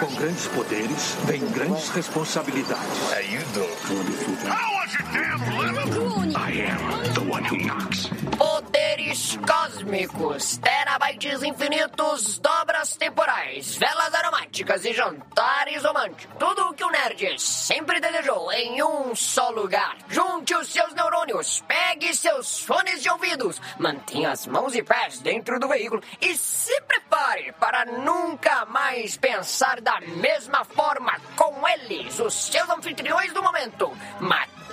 Com grandes poderes, vem grandes responsabilidades. How you doing? I am the one who knocks. Poderes cósmicos, terabytes infinitos, dobras temporais, velas aromáticas e jantares românticos. Tudo o que o nerd sempre desejou em um só lugar. Junte os seus neurônios, pegue seus fones de ouvidos, mantenha as mãos e pés dentro do veículo e se prepare para nunca mais pensar da mesma forma com eles, os seus anfitriões do momento. Matheus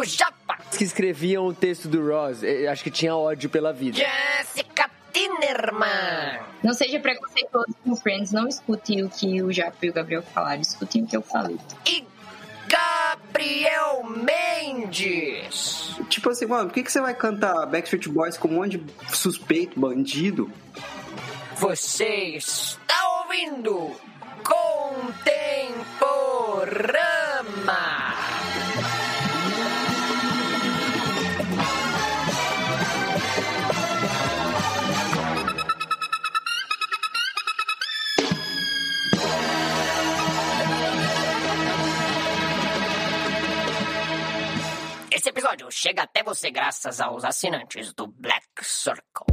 o Japa, Que escreviam o texto do Ross, eh, acho que tinha ódio pela vida. Jessica Tinerman. Não seja preconceituoso com Friends, não escute o que o Jaco e o Gabriel falaram, escutem o que eu falei. e Gabriel Mendes. Tipo assim, mano, por que, que você vai cantar Backstreet Boys com um monte de suspeito, bandido? Você está ouvindo Contemporama. Episódio chega até você graças aos assinantes do Black Circle.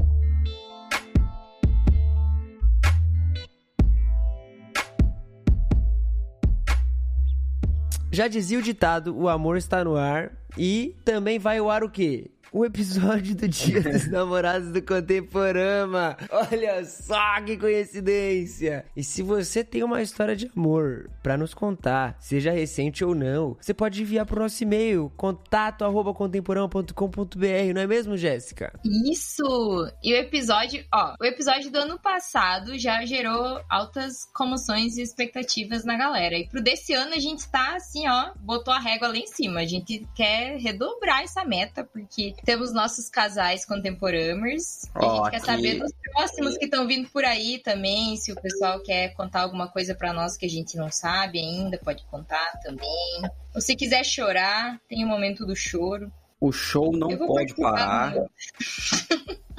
Já dizia o ditado, o amor está no ar. E também vai ao ar o quê? O episódio do Dia dos Namorados do Contemporama. Olha só que coincidência! E se você tem uma história de amor pra nos contar, seja recente ou não, você pode enviar pro nosso e-mail contato@contemporama.com.br, não é mesmo, Jéssica? Isso! E o episódio, ó, o episódio do ano passado já gerou altas comoções e expectativas na galera. E pro desse ano a gente tá assim, ó, botou a régua lá em cima. A gente quer redobrar essa meta, porque temos nossos casais contemporâneos. E a gente quer saber dos próximos que estão vindo por aí também. Se o pessoal quer contar alguma coisa pra nós que a gente não sabe ainda, pode contar também. Ou se quiser chorar, tem o momento do choro. O show não pode parar.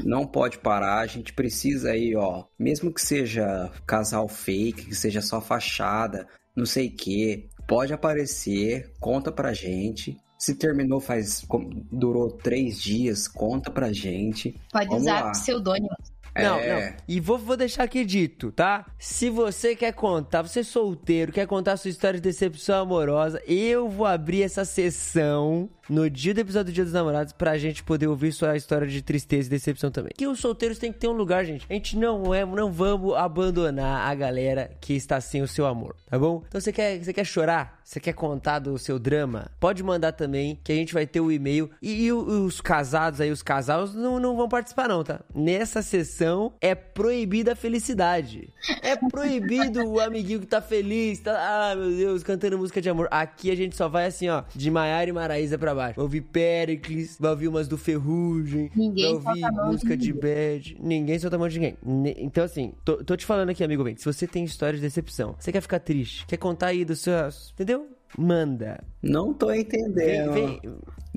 Não pode parar, a gente precisa aí, ó. Mesmo que seja casal fake, que seja só fachada, não sei o que, pode aparecer, conta pra gente. Se terminou faz. durou três dias, conta pra gente. Pode Vamos usar lá. pseudônimo. Não, É. não. E vou, vou deixar aqui dito, tá? Se você quer contar, você é solteiro, quer contar sua história de decepção amorosa, eu vou abrir essa sessão no dia do episódio do Dia dos Namorados pra gente poder ouvir sua história de tristeza e decepção também. Que os solteiros têm que ter um lugar, gente. A gente não é, não vamos abandonar a galera que está sem o seu amor, tá bom? Então você quer, você quer chorar? Você quer contar do seu drama? Pode mandar também, que a gente vai ter o e-mail. E, e os casados aí, os casais, não, não vão participar não, tá? Nessa sessão é proibida a felicidade. É proibido o amiguinho que tá feliz, tá, ah, meu Deus, cantando música de amor. Aqui a gente só vai assim, ó, de Maiara e Maraísa pra baixo. Vai ouvir Pericles, vai ouvir umas do Ferrugem, Ninguém vai ouvir solta a mão de música de ninguém. bad. Ninguém solta a mão de ninguém. Ne- Então, assim, tô, tô te falando aqui, amigo, bem, se você tem história de decepção, você quer ficar triste, quer contar aí dos seus. Entendeu? Manda. Não tô Vem, entendendo vem.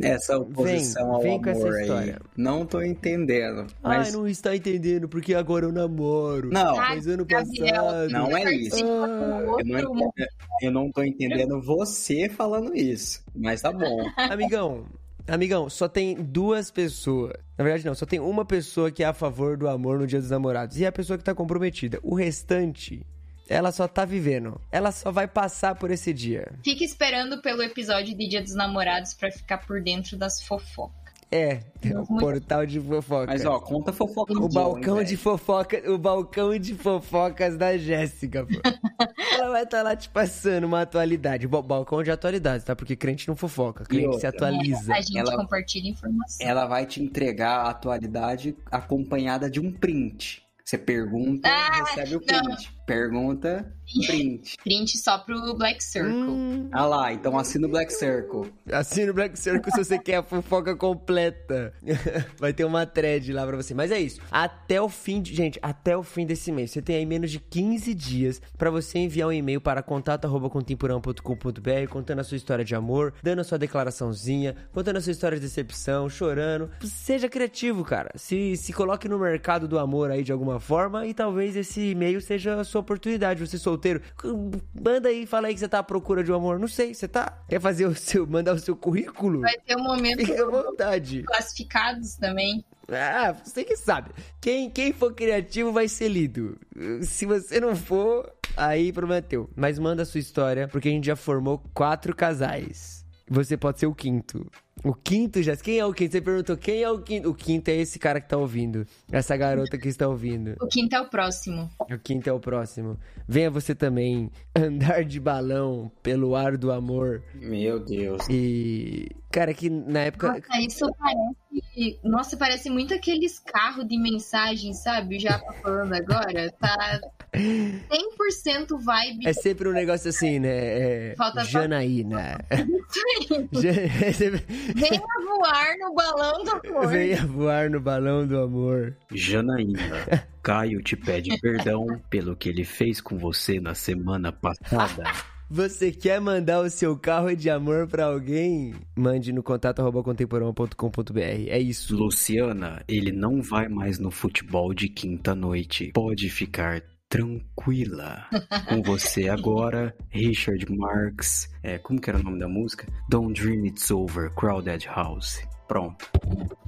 essa oposição vem ao com essa amor aí. Não tô entendendo. Ai, Mas não está entendendo porque agora eu namoro. Não. Mas ano passado. Não é isso. Com eu não, entendo- eu não tô entendendo você falando isso. Mas tá bom. Amigão, amigão, só tem duas pessoas. Na verdade, não, só tem uma pessoa que é a favor do amor no dia dos namorados. E é a pessoa que tá comprometida. O restante, ela só tá vivendo. Ela só vai passar por esse dia. Fica esperando pelo episódio de Dia dos Namorados pra ficar por dentro das fofocas. É, Não, o portal de fofoca. Mas ó, conta fofoca O balcão de velho. fofoca, o balcão de fofocas da Jéssica, pô. Ela vai estar lá te passando uma atualidade. Ba- balcão de atualidades, tá? Porque crente não fofoca, crente se atualiza. A gente Ela- compartilha informação. Ela vai te entregar a atualidade acompanhada de um print. Você pergunta, Ah, recebe o não. Print. Pergunta, print. Print só pro Black Circle. Hum, Ah lá, então assina o Black Circle. assina o Black Circle se você quer a fofoca completa. Vai ter uma thread lá pra você. Mas é isso. Até o fim de. Gente, até o fim desse mês. Você tem aí menos de 15 dias pra você enviar um e-mail para contato.contemporão.com.br contando a sua história de amor, dando a sua declaraçãozinha, contando a sua história de decepção, chorando. Seja criativo, cara. Se, se coloque no mercado do amor aí de alguma forma e talvez esse e-mail seja a sua oportunidade. Você solteiro, manda aí, fala aí que você tá à procura de um amor. Não sei, você tá? Quer fazer o seu, mandar o seu currículo? Vai ter um momento Fica à vontade. classificados também. Ah, você que sabe. Quem, quem for criativo vai ser lido. Se você não for, aí prometeu. Mas manda a sua história, porque a gente já formou quatro casais. Você pode ser o quinto. O quinto, já. Quem é o quinto? Você perguntou quem é o quinto? O quinto é esse cara que tá ouvindo. Essa garota que está ouvindo. O quinto é o próximo. O quinto é o próximo. Venha você também andar de balão pelo ar do amor. Meu Deus. E. Cara, que na época. Nossa, isso parece. Nossa, parece muito aqueles carros de mensagem, sabe? Já tá falando agora. Tá 100% vibe. É sempre um negócio assim, né? É... Falta Janaína. Venha voar no balão do amor. Venha voar no balão do amor. Janaína, Caio te pede perdão pelo que ele fez com você na semana passada. Você quer mandar o seu carro de amor pra alguém? Mande no contato arroba contemporâneo.com.br. É isso. Luciana, ele não vai mais no futebol de quinta noite. Pode ficar tranquila. Com você agora, Richard Marx. É, como que era o nome da música? Don't Dream It's Over, Crowded House. Pronto.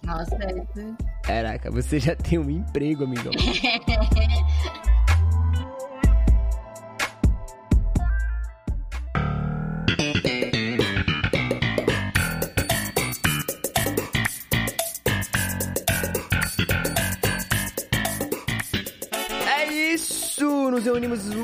Nossa, essa... Caraca, você já tem um emprego, amigão.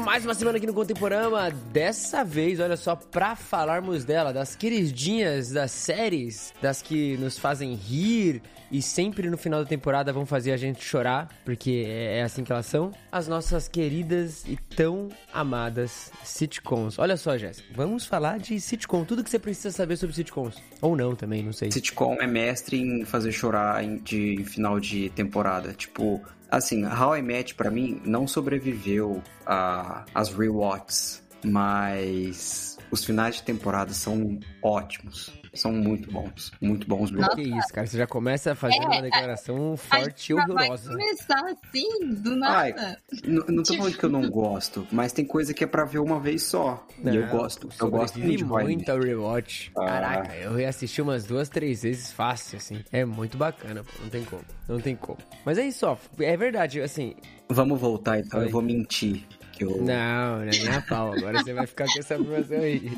mais uma semana aqui no Contemporama. Dessa vez, olha só, pra falarmos dela, das queridinhas das séries, das que nos fazem rir e sempre no final da temporada vão fazer a gente chorar, porque é é assim que elas são. As nossas queridas e tão amadas sitcoms. Olha só, Jéssica, vamos falar de sitcom, tudo que você precisa saber sobre sitcoms. Ou não também, não sei. Sitcom é mestre em fazer chorar de final de temporada. Tipo, assim, How I Met pra mim não sobreviveu a as rewatches, mas os finais de temporada são ótimos. São muito bons, muito bons mesmo. Que isso, cara, você já começa fazendo uma declaração forte e A já vai horrorosa. começar assim, do Ai, nada. N- não tô falando que eu não gosto, mas tem coisa que é pra ver uma vez só. e eu Não, gosto, eu gosto muito de muito ao rewatch. Ah. Caraca, eu reassisti umas duas, três vezes fácil, assim. É muito bacana, pô. Não tem como. Não tem como. Mas é isso, ó. É verdade, assim. Vamos voltar então, Oi. eu vou mentir. Eu... Não, não é nem a pau. Agora você vai ficar com essa informação aí.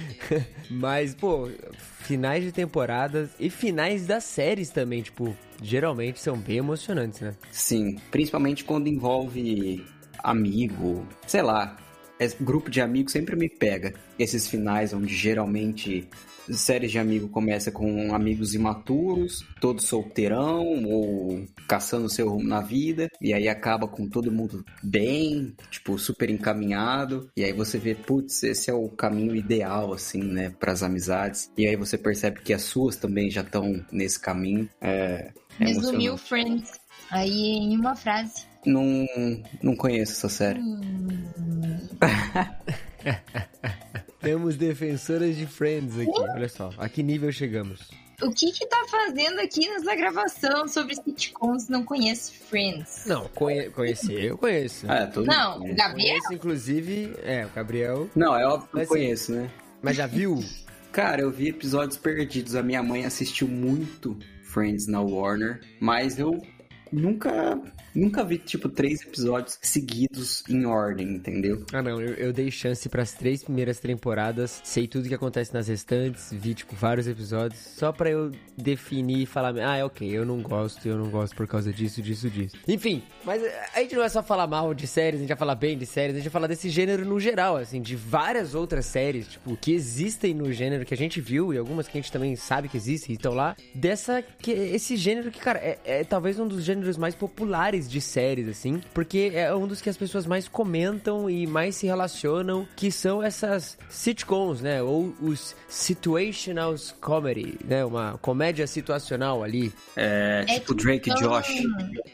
Mas, pô, finais de temporadas e finais das séries também, tipo, geralmente são bem emocionantes, né? Sim, principalmente quando envolve amigo, sei lá. Esse grupo de amigos sempre me pega. Esses finais onde geralmente séries de amigo começa com amigos imaturos, todos solteirão ou caçando seu rumo na vida, e aí acaba com todo mundo bem, tipo, super encaminhado, e aí você vê, putz, esse é o caminho ideal, assim, né, pras amizades, e aí você percebe que as suas também já estão nesse caminho. É, é Resumiu. Friends aí em uma frase. Não, não conheço essa série. Temos defensoras de Friends aqui, olha só. A que nível chegamos? O que que tá fazendo aqui nessa gravação sobre sitcoms não conhece Friends? Não, conhe conhecer, eu conheço. Ah, todo Não, mundo conhece. Gabriel? Conheço, inclusive, é, o Gabriel. Não, é óbvio que eu Mas, conheço, né? Mas já viu? Cara, eu vi episódios perdidos. A minha mãe assistiu muito Friends na Warner, mas eu nunca, nunca vi, tipo, três episódios seguidos em ordem, entendeu? Ah, não, eu, eu dei chance pras três primeiras temporadas, sei tudo que acontece nas restantes, vi, tipo, vários episódios, só pra eu definir e falar, ah, é ok, eu não gosto, eu não gosto por causa disso, disso, disso. Enfim, mas eh, a gente não é só falar mal de séries, a gente vai falar bem de séries, a gente vai falar desse gênero no geral, assim, de várias outras séries, tipo, que existem no gênero, que a gente viu, e algumas que a gente também sabe que existem e estão lá, dessa, que, esse gênero que, cara, é, é talvez um dos gêneros mais populares de séries, assim, porque é um dos que as pessoas mais comentam e mais se relacionam, que são essas sitcoms, né? Ou os situational comedy, né? Uma comédia situacional ali. É, É tipo que Drake e Josh.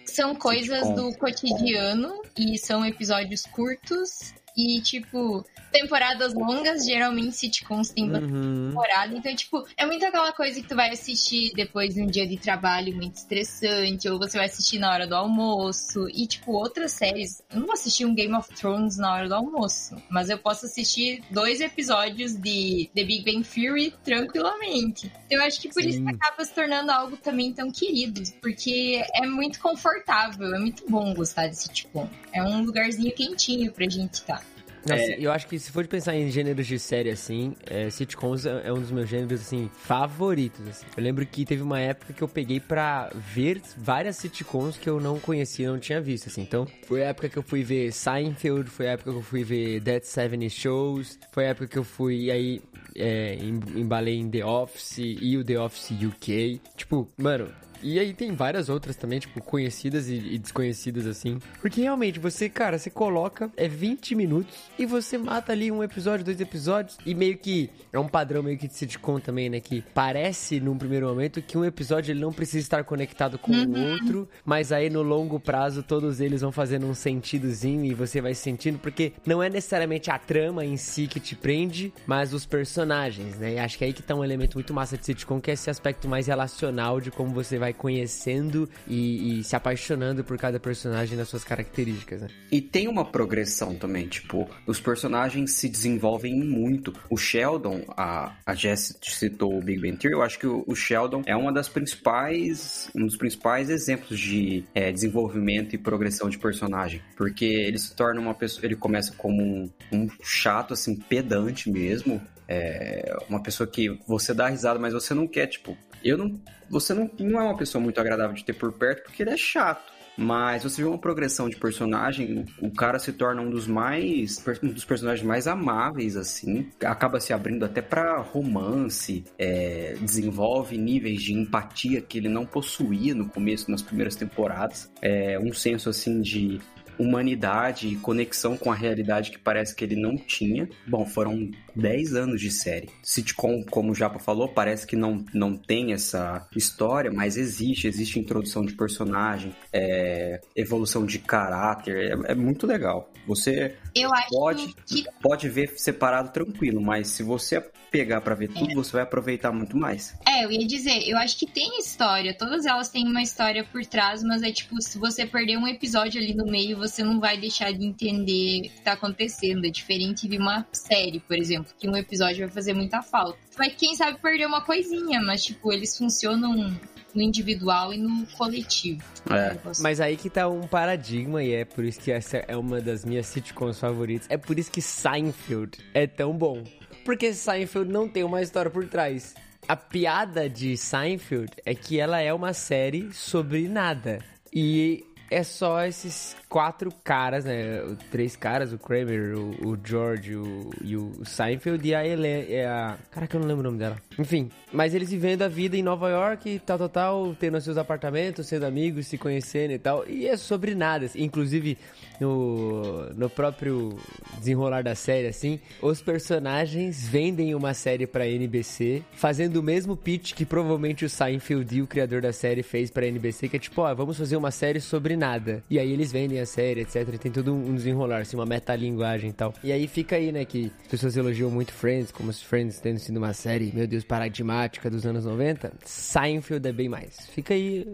São coisas Sitcom. do cotidiano e são episódios curtos E, tipo, temporadas longas, geralmente sitcoms têm bastante Uhum. temporada. Então, tipo, é muito aquela coisa que tu vai assistir depois de um dia de trabalho muito estressante, ou você vai assistir na hora do almoço. E, tipo, outras séries. Eu não vou assistir um Game of Thrones na hora do almoço, mas eu posso assistir dois episódios de The Big Bang Theory tranquilamente. Então, eu acho que por isso que Sim. acaba se tornando algo também tão querido, porque é muito confortável, é muito bom gostar de sitcom. É um lugarzinho quentinho pra gente estar. Nossa, É. eu acho que se for de pensar em gêneros de série assim, é, sitcoms é é um dos meus gêneros assim favoritos. assim. Eu lembro que teve uma época que eu peguei pra ver várias sitcoms que eu não conhecia, não tinha visto assim. Então, foi a época que eu fui ver Seinfeld, foi a época que eu fui ver Dead Seven Shows, foi a época que eu fui aí é, em- embalei em The Office e o The Office UK. Tipo, mano, e aí tem várias outras também, tipo, conhecidas e, e desconhecidas, assim. Porque realmente, você, cara, você coloca, é 20 minutos, e você mata ali um episódio, dois episódios, e meio que é um padrão meio que de sitcom também, né? Que parece, num primeiro momento, que um episódio ele não precisa estar conectado com o outro, mas aí no longo prazo todos eles vão fazendo um sentidozinho e você vai sentindo, porque não é necessariamente a trama em si que te prende, mas os personagens, né? E acho que é aí que tá um elemento muito massa de sitcom, que é esse aspecto mais relacional de como você vai conhecendo e, e se apaixonando por cada personagem nas suas características, né? E tem uma progressão também, tipo, os personagens se desenvolvem muito. O Sheldon, a, a Jess citou o Big Bang Theory, eu acho que o, o Sheldon é uma das principais, um dos principais exemplos de é, desenvolvimento e progressão de personagem, porque ele se torna uma pessoa, ele começa como um, um chato, assim, pedante mesmo, é uma pessoa que você dá risada, mas você não quer, tipo, eu não, você não, não é uma pessoa muito agradável de ter por perto porque ele é chato. Mas você vê uma progressão de personagem, o cara se torna um dos mais. um dos personagens mais amáveis, assim. Acaba se abrindo até pra romance, é, desenvolve níveis de empatia que ele não possuía no começo, nas primeiras temporadas. É, um senso assim de humanidade e conexão com a realidade que parece que ele não tinha. Bom, foram 10 anos de série. Sitcom, como o Japa falou, parece que não, não tem essa história, mas existe. Existe introdução de personagem, é, evolução de caráter. É, é muito legal. Você Eu pode, que pode ver separado tranquilo, mas se você pegar pra ver tudo, você vai aproveitar muito mais. É, eu ia dizer, eu acho que tem história, todas elas têm uma história por trás, mas é tipo, se você perder um episódio ali no meio, você não vai deixar de entender o que tá acontecendo. É diferente de uma série, por exemplo, que um episódio vai fazer muita falta. Vai, quem sabe, perder uma coisinha, mas tipo, eles funcionam no individual e no coletivo. É. Mas aí que tá um paradigma e é por isso que essa é uma das minhas sitcoms favoritas. É por isso que Seinfeld é tão bom. Porque Seinfeld não tem uma história por trás. A piada de Seinfeld é que ela é uma série sobre nada. E é só esses quatro caras, né? Três caras, o Kramer, o, o George o, e o Seinfeld e a Helena. É a... Caraca, eu não lembro o nome dela. Enfim, mas eles vivendo a vida em Nova York, tal, tal, tal, tendo seus apartamentos, sendo amigos, se conhecendo e tal. E é sobre nada. assim. Inclusive, no, no próprio desenrolar da série, assim, os personagens vendem uma série pra NBC, fazendo o mesmo pitch que provavelmente o Seinfeld e o criador da série fez pra NBC, que é tipo, ó, vamos fazer uma série sobre nada. E aí eles vendem a série, etc. Tem todo um desenrolar, assim, uma metalinguagem e tal. E aí fica aí, né, que as pessoas elogiam muito Friends, como se Friends tendo sido uma série, meu Deus, paradigmática dos anos 90. Seinfeld é bem mais. Fica aí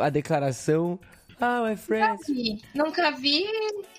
a declaração. Ah, é Friends. Vi. Nunca vi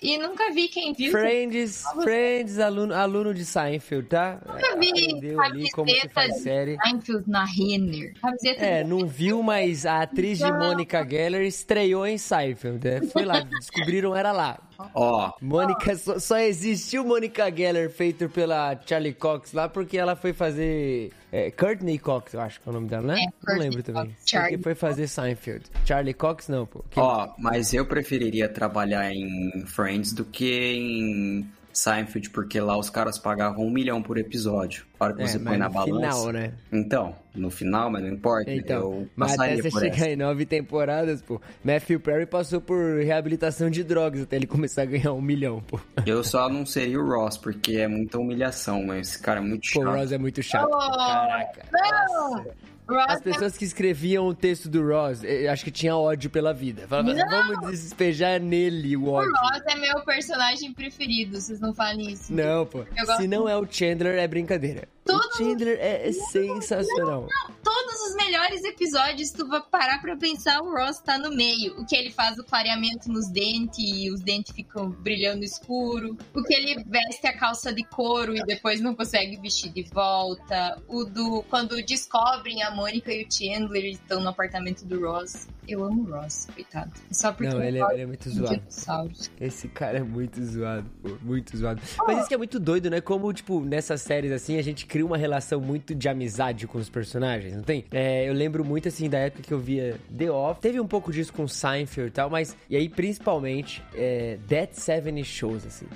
e nunca vi quem viu. Friends, Friends, aluno, aluno de Seinfeld, tá? Nunca vi ali como se camiseta faz série. Seinfeld na Renner. Camiseta É, de- não viu, mas a atriz de Mônica Geller estreou em Seinfeld. né? Foi lá, descobriram, era lá. Ó, Mônica, só, só existiu Mônica Geller feito pela Charlie Cox lá porque ela foi fazer. É, Courtney Cox, eu acho que é o nome dela, né? É, não lembro também. Charlie Porque foi fazer Seinfeld. Charlie Cox não, pô. Ó, mas eu preferiria trabalhar em Friends do que em Seinfeld, porque lá os caras pagavam um milhão por episódio. A hora que é, você põe na no balança. final, né? Então, no final, mas não importa. Então, eu mas até você por chegar essa. em nove temporadas, pô. Matthew Perry passou por reabilitação de drogas até ele começar a ganhar um milhão, pô. Eu só não seria o Ross, porque é muita humilhação, mas esse cara é muito Pô, chato. o Ross é muito chato. Oh, Caraca. Não! Ross As pessoas que escreviam o texto do Ross, eh, acho que tinha ódio pela vida. Falava, Não! vamos despejar nele o O ódio. Ross é meu personagem preferido, vocês não falem isso. Não, pô. Se não é o Chandler, é brincadeira. O Chandler é, é sensacional. Todos os melhores episódios, tu vai parar pra pensar, o Ross tá no meio. O que ele faz o clareamento nos dentes e os dentes ficam brilhando escuro. O que ele veste a calça de couro e depois não consegue vestir de volta. O do quando descobrem a Mônica e o Chandler estão no apartamento do Ross. Eu amo o Ross, coitado. Só porque Não, ele é, ele é muito zoado. dinossauros. Esse cara é muito zoado, pô, muito zoado. Mas isso que é muito doido, né? Como, tipo, nessas séries, assim, a gente cria uma relação muito de amizade com os personagens, não tem? É, eu lembro muito, assim, da época que eu via The Office. Teve um pouco disso com Seinfeld e tal, mas... E aí, principalmente, é, That 70 Shows, assim.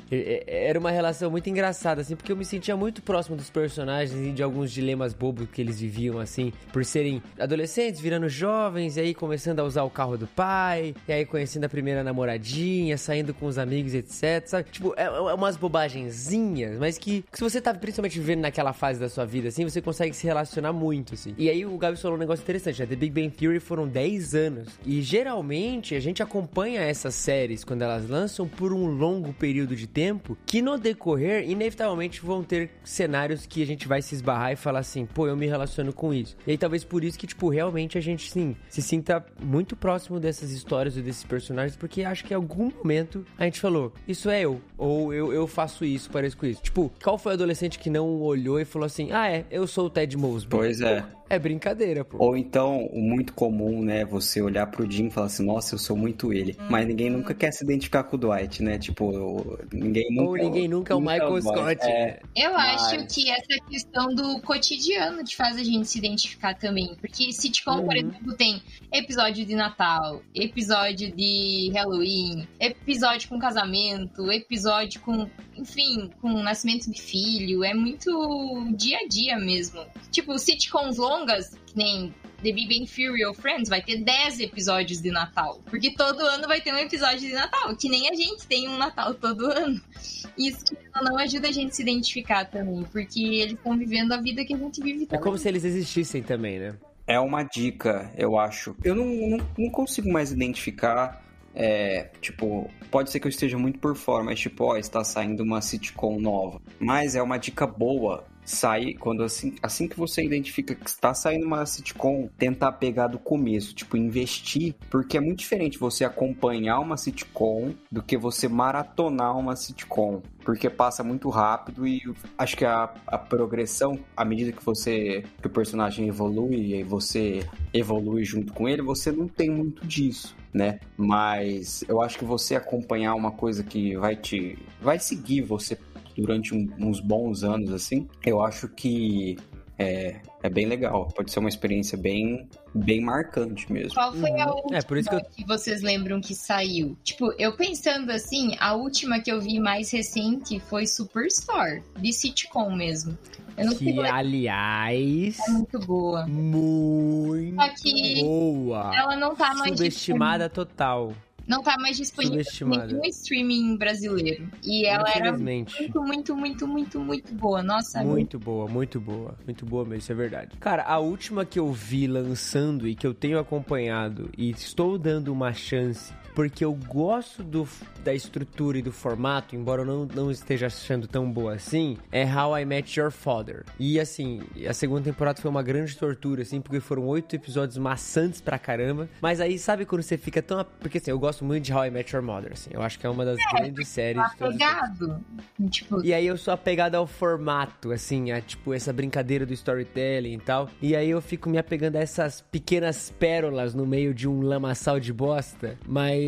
Era uma relação muito engraçada, assim, porque eu me sentia muito próximo dos personagens e de alguns dilemas bobos que eles viviam, assim, por serem adolescentes, virando jovens, e aí começando a usar o carro do pai, e aí conhecendo a primeira namoradinha, saindo com os amigos, etc, sabe? Tipo, é, é umas bobagenzinhas, mas que, que se você tá principalmente vivendo naquela fase da sua vida, assim, você consegue se relacionar muito, assim. E aí o Gabi falou um negócio interessante, né? The Big Bang Theory foram 10 anos, e geralmente a gente acompanha essas séries quando elas lançam por um longo período de tempo, que no decorrer, inevitavelmente vão ter cenários que a gente vai se esbarrar e falar assim, pô, eu me relaciono com isso. E aí talvez por isso que, tipo, realmente a gente, sim, se sinta muito próximo dessas histórias ou desses personagens, porque acho que em algum momento a gente falou, isso é eu, ou eu, eu faço isso, pareço com isso. Tipo, qual foi o adolescente que não olhou e falou assim, ah é, eu sou o Ted Mosby. Pois é. É brincadeira, pô. Ou então, o muito comum, né, você olhar pro Jim e falar assim, nossa, eu sou muito ele. Mas ninguém nunca quer se identificar com o Dwight, né? Tipo, ninguém nunca... Ou ninguém nunca é o Michael o Dwight. Scott. É, Eu Mas- acho que essa questão do cotidiano te faz a gente se identificar também. Porque sitcom, por Uhum. exemplo, tem episódio de Natal, episódio de Halloween, episódio com casamento, episódio com, enfim, com nascimento de filho. É muito dia a dia mesmo. Tipo, sitcoms longas, que nem The Big Bang Theory ou Friends, vai ter 10 episódios de Natal. Porque todo ano vai ter um episódio de Natal. Que nem a gente tem um Natal todo ano. Isso que não ajuda a gente a se identificar também, porque eles estão vivendo a vida que a gente vive É também. como se eles existissem também, né? É uma dica, eu acho. Eu não, não, não consigo mais identificar. é, tipo, pode ser que eu esteja muito por fora, mas tipo, ó, está saindo uma sitcom nova. Mas é uma dica boa sair quando assim, assim que você identifica que está saindo uma sitcom, tentar pegar do começo, tipo, investir, porque é muito diferente você acompanhar uma sitcom do que você maratonar uma sitcom, porque passa muito rápido e acho que a, a progressão, à medida que você que o personagem evolui e você evolui junto com ele, você não tem muito disso, né? Mas eu acho que você acompanhar uma coisa que vai te vai seguir você durante um- uns bons anos assim, eu acho que é, é bem legal. Pode ser uma experiência bem bem marcante mesmo. Qual foi a Uhum. última É, por isso que eu- que vocês lembram que saiu? Tipo, eu pensando assim, a última que eu vi mais recente foi Superstore, de sitcom mesmo. Eu não sei Que, como é aliás, muito boa. muito Só que boa. Ela não tá mais Subestimada total. Não tá mais disponível nenhum streaming brasileiro. E ela era muito, muito, muito, muito, muito boa. Nossa, Muito boa, muito boa. Muito boa mesmo, isso é verdade. Cara, a última que eu vi lançando e que eu tenho acompanhado e estou dando uma chance, porque eu gosto do, da estrutura e do formato, embora eu não, não esteja achando tão boa assim, é How I Met Your Father. E assim, a segunda temporada foi uma grande tortura, assim, porque foram oito episódios maçantes pra caramba. Mas aí, sabe quando você fica tão. Porque assim, eu gosto muito de How I Met Your Mother, assim. Eu acho que é uma das grandes séries de todos os tempos. apegado. Tipo, E aí eu sou apegado ao formato, assim, a tipo essa brincadeira do storytelling e tal. E aí eu fico me apegando a essas pequenas pérolas no meio de um lamaçal de bosta. Mas,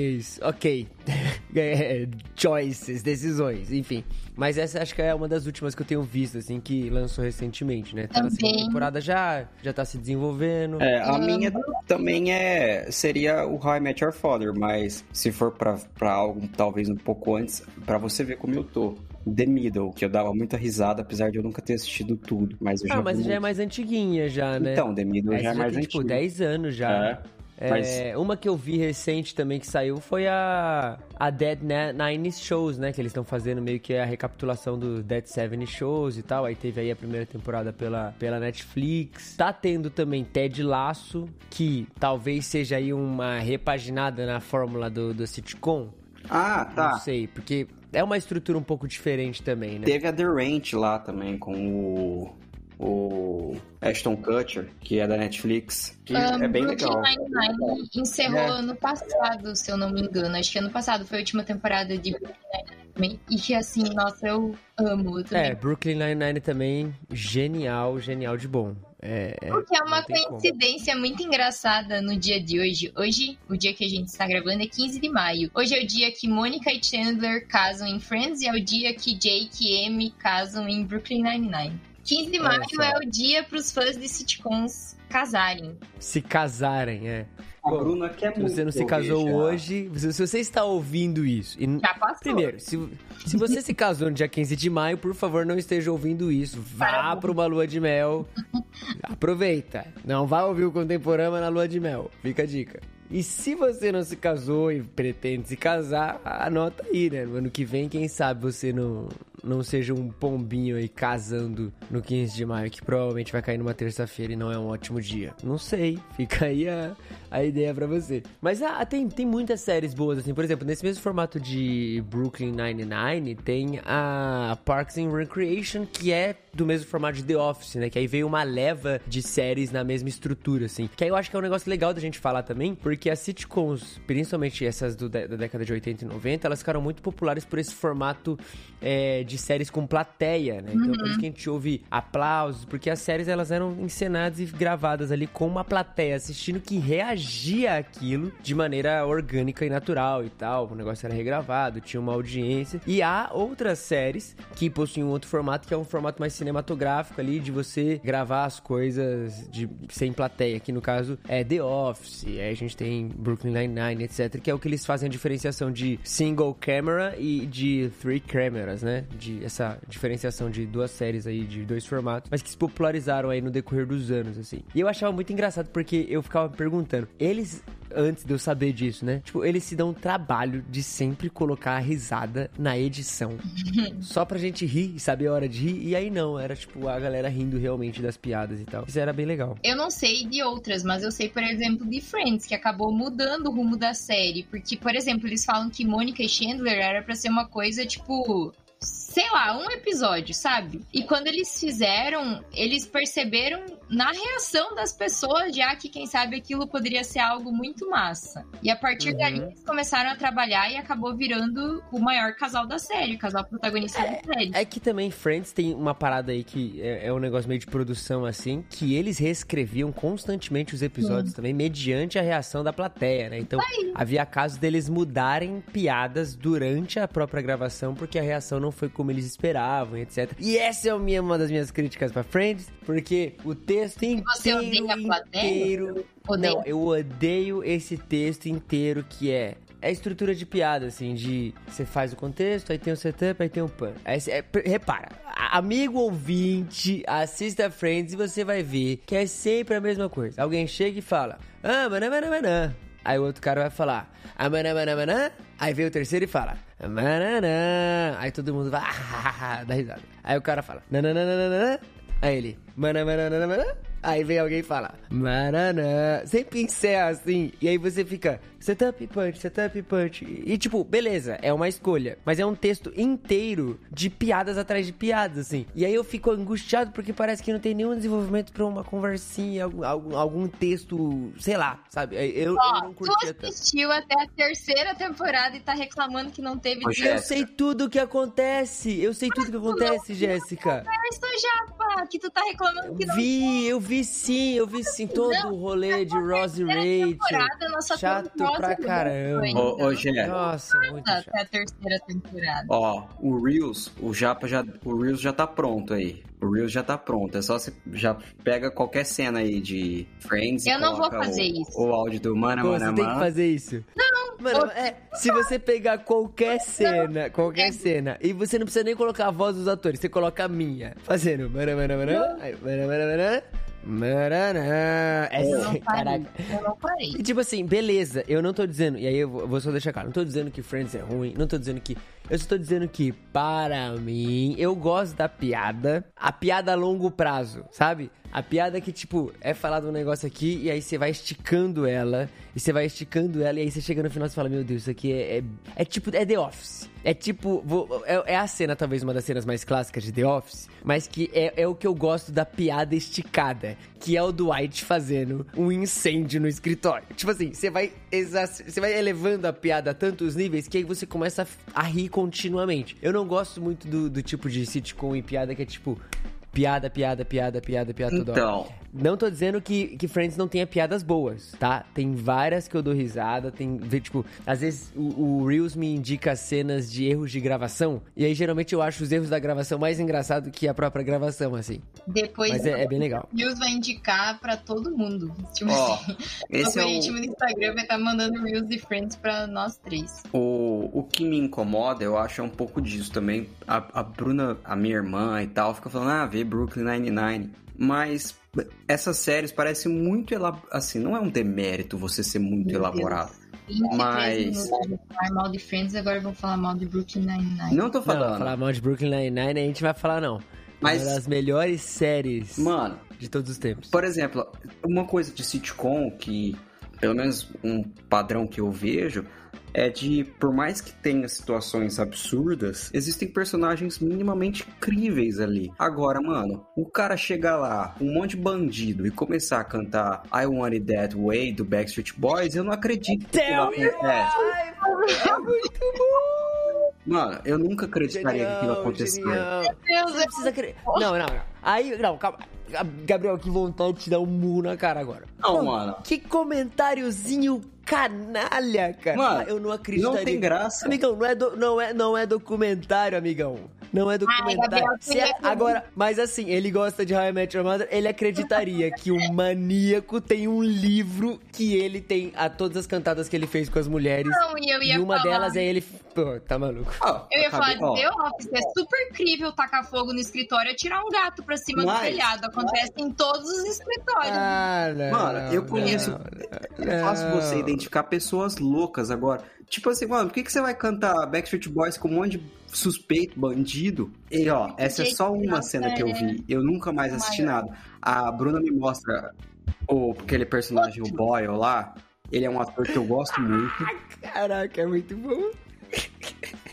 ok. É, Choices, decisões, enfim. Mas essa acho que é uma das últimas que eu tenho visto, assim, que lançou recentemente, né? Tá na segunda Também. temporada já, já tá se desenvolvendo. É, a minha também é seria o How I Met Your Father, mas se for pra, pra algo talvez um pouco antes, pra você ver como eu tô. The Middle, que eu dava muita risada, apesar de eu nunca ter assistido tudo, mas eu já Ah, mas vi já é muito. mais antiguinha já, né? Então, The Middle Essa já é mais tem, antigo. tipo, 10 anos já. É. É, Uma que eu vi recente também que saiu foi a, a Dead Nine Shows, né? Que eles estão fazendo meio que a recapitulação do Dead Seven Shows e tal. Aí teve aí a primeira temporada pela, pela Netflix. Tá tendo também Ted Laço, que talvez seja aí uma repaginada na fórmula do, do sitcom. Ah, tá. Não sei, porque é uma estrutura um pouco diferente também, né? Teve a The Ranch lá também com o o Ashton Kutcher, que é da Netflix, que Um, é bem Brooklyn legal. Nine-Nine encerrou É. ano passado, se eu não me engano. Acho que ano passado foi a última temporada de Brooklyn Nine-Nine. E que assim, nossa, eu amo eu também. É, Brooklyn Nine-Nine também, genial, genial de bom. É, é, Porque é uma tem como. coincidência muito engraçada no dia de hoje. Hoje, o dia que a gente está gravando é 15 de maio. Hoje é o dia que Mônica e Chandler casam em Friends e é o dia que Jake e Amy casam em Brooklyn Nine-Nine. 15 de maio é o dia para os fãs de sitcoms casarem. Se casarem, é. A Bom, Bruna quer Se muito. você não se casou hoje, se se você está ouvindo isso, e Já passou. Primeiro, se, se você se casou no dia 15 de maio, por favor, não esteja ouvindo isso. Vá Para. para uma lua de mel. Aproveita. Não vá ouvir o Contemporâneo na lua de mel. Fica a dica. E se você não se casou e pretende se casar, anota aí, né? No ano que vem, quem sabe você não, não seja um pombinho aí casando no 15 de maio, que provavelmente vai cair numa terça-feira e não é um ótimo dia. Não sei. Fica aí a, a ideia pra você. Mas ah, tem, tem muitas séries boas, assim. Por exemplo, nesse mesmo formato de Brooklyn Nine-Nine, tem a Parks and Recreation, que é do mesmo formato de The Office, né? Que aí veio uma leva de séries na mesma estrutura, assim. Que aí eu acho que é um negócio legal da gente falar também, porque as sitcoms, principalmente essas do da da década de 80 e 90, elas ficaram muito populares por esse formato é, de séries com plateia, né? Então, por isso que a gente ouve aplausos, porque as séries elas eram encenadas e gravadas ali com uma plateia assistindo que reagia àquilo de maneira orgânica e natural e tal. O negócio era regravado, tinha uma audiência. E há outras séries que possuem um outro formato, que é um formato mais cinematográfico ali, de você gravar as coisas de, sem plateia, que no caso é The Office, aí a gente tem Brooklyn Nine-Nine, etc, que é o que eles fazem a diferenciação de single camera e de three cameras, né? De essa diferenciação de duas séries aí, de dois formatos, mas que se popularizaram aí no decorrer dos anos, assim. E eu achava muito engraçado porque eu ficava perguntando, eles antes de eu saber disso, né? Tipo, eles se dão um trabalho de sempre colocar a risada na edição. só pra gente rir e saber a hora de rir. E aí não, era tipo a galera rindo realmente das piadas e tal. Isso era bem legal. Eu não sei de outras, mas eu sei, por exemplo, de Friends, que acabou mudando o rumo da série. Porque, por exemplo, eles falam que Mônica e Chandler era pra ser uma coisa tipo. Sei lá, um episódio, sabe? E quando eles fizeram, eles perceberam na reação das pessoas já que, quem sabe, aquilo poderia ser algo muito massa. E a partir Uhum. dali, eles começaram a trabalhar e acabou virando o maior casal da série, o casal protagonista da série. É que também Friends tem uma parada aí que é, é um negócio meio de produção assim, que eles reescreviam constantemente os episódios também, mediante a reação da plateia, né? Então, havia casos deles mudarem piadas durante a própria gravação, porque a reação não foi como eles esperavam, etc. E essa é minha- uma das minhas críticas pra Friends, porque o texto Você inteiro, odeia a plateia? inteiro... Odeia? Não, eu odeio esse texto inteiro que é é a estrutura de piada, assim, de você faz o contexto, aí tem o setup, aí tem o pan. Aí, é, repara, amigo ouvinte, assista Friends e você vai ver que é sempre a mesma coisa. Alguém chega e fala, ah, manã, manã, manã. Aí o outro cara vai falar, ah, manã, manã, manã. Aí vem o terceiro e fala, mananã. Aí todo mundo vai, ah, dá risada. Aí o cara fala, nananana. Aí ele, manã. Aí vem alguém e fala, Maraná. Sempre encerra assim. E aí você fica, setup punch, setup punch. E tipo, beleza, é uma escolha. Mas é um texto inteiro de piadas atrás de piadas, assim. E aí eu fico angustiado porque parece que não tem nenhum desenvolvimento pra uma conversinha, algum, algum, algum texto, sei lá, sabe? Eu, eu Ó, não tu curtia tanto. assistiu até a terceira temporada e tá reclamando que não teve Ô, Eu Jéssica. sei tudo o que acontece. Eu sei tudo o que acontece, Jéssica. Conversa, Japa, que tu tá reclamando que não Vi, eu vi sim, eu vi sim todo o rolê de Rose Rachel. Chato pra caramba. Ô, ô, Gé, Nossa, muito chato. Até a terceira temporada. ó, o Reels, o Japa já, o Reels já tá pronto aí. O Reels já tá pronto. É só você já pega qualquer cena aí de Friends e Eu não vou fazer o, isso. O áudio do Mana Mana você tem que fazer isso. Não, Mano, é, se você pegar qualquer cena, qualquer cena, e você não precisa nem colocar a voz dos atores, você coloca a minha, fazendo. Mana, mana, mana, aí, mana, mana, mana, Maranã. Eu não parei. caraca. Eu não parei. E tipo assim, beleza, eu não tô dizendo, e aí eu vou vou só deixar claro, não tô dizendo que Friends é ruim, não tô dizendo que. Eu só tô dizendo que, para mim, eu gosto da piada, a piada a longo prazo, sabe? A piada que, tipo, é falado um negócio aqui e aí você vai esticando ela, e você vai esticando ela, e aí você chega no final e fala, meu Deus, isso aqui é, é, é tipo, é The Office. É tipo, vou- é, é a cena, talvez uma das cenas mais clássicas de The Office, mas que é, é o que eu gosto da piada esticada, que é o Dwight fazendo um incêndio no escritório. Tipo assim, você vai, você vai elevando a piada a tantos níveis que aí você começa a, a rir continuamente. Eu não gosto muito do, do tipo de sitcom e piada que é tipo. Piada, piada, piada, piada, piada toda hora. Não tô dizendo que, que Friends não tenha piadas boas, tá? Tem várias que eu dou risada, tem, tipo, às vezes o, o Reels me indica cenas de erros de gravação, e aí geralmente eu acho os erros da gravação mais engraçado que a própria gravação, assim. Depois Mas é, é bem legal. o Reels vai indicar pra todo mundo. Tipo ó, assim, esse o é algoritmo o, do Instagram vai estar mandando Reels de Friends pra nós três. o, o que me incomoda, eu acho, é um pouco disso também. A, a Bruna, a minha irmã e tal, fica falando, ah, vê Brooklyn Nine-Nine. Mas essas séries parecem muito elab... assim, não é um demérito você ser muito Meu elaborado. 23 Mas- falar mal de Friends, agora vão falar mal de Brooklyn Nine-Nine. Não tô Não, falando. falar mal de Brooklyn Nine-Nine a gente vai falar não. Mas- Uma das melhores séries Mano, de todos os tempos. Por exemplo, uma coisa de sitcom que, pelo menos um padrão que eu vejo, é de, por mais que tenha situações absurdas, existem personagens minimamente críveis ali. Agora, mano, o cara chegar lá, um monte de bandido, e começar a cantar I Want It That Way do Backstreet Boys, eu não acredito que aquilo Tell me acontece. why! É muito bom! Mano, eu nunca acreditaria que aquilo aconteceu. genial. Deus, Você precisa acreditar. Não, não, não. Aí, não, calma. Gabriel, que vontade de te dar um murro na cara agora. Não, Pô, mano. Que comentáriozinho canalha, cara. Mano, eu não acreditaria. não tem graça. Amigão, não é, do- não, é, não é documentário, amigão. Não é documentário. Gabriel, é- agora, mas assim, ele gosta de How I Met Your Mother, ele acreditaria que o maníaco tem um livro que ele tem a todas as cantadas que ele fez com as mulheres. Não, e eu ia e uma falar- delas é ele. Pô, tá maluco. Ó, Eu ia acabei- falar de The Office, é super crível tacar fogo no escritório e tirar um gato pra cima Mas- do telhado. Acontece em todos os escritórios. Ah, não. Mano, eu conheço. não, É fácil não. você identificar pessoas loucas agora. Tipo assim, mano, por que, que você vai cantar Backstreet Boys com um monte de suspeito, bandido? E ó, essa é só uma cena que eu vi. Eu nunca mais assisti nada. A Bruna me mostra o, aquele personagem, o Boyle lá. Ele é um ator que eu gosto muito. Caraca, é muito bom.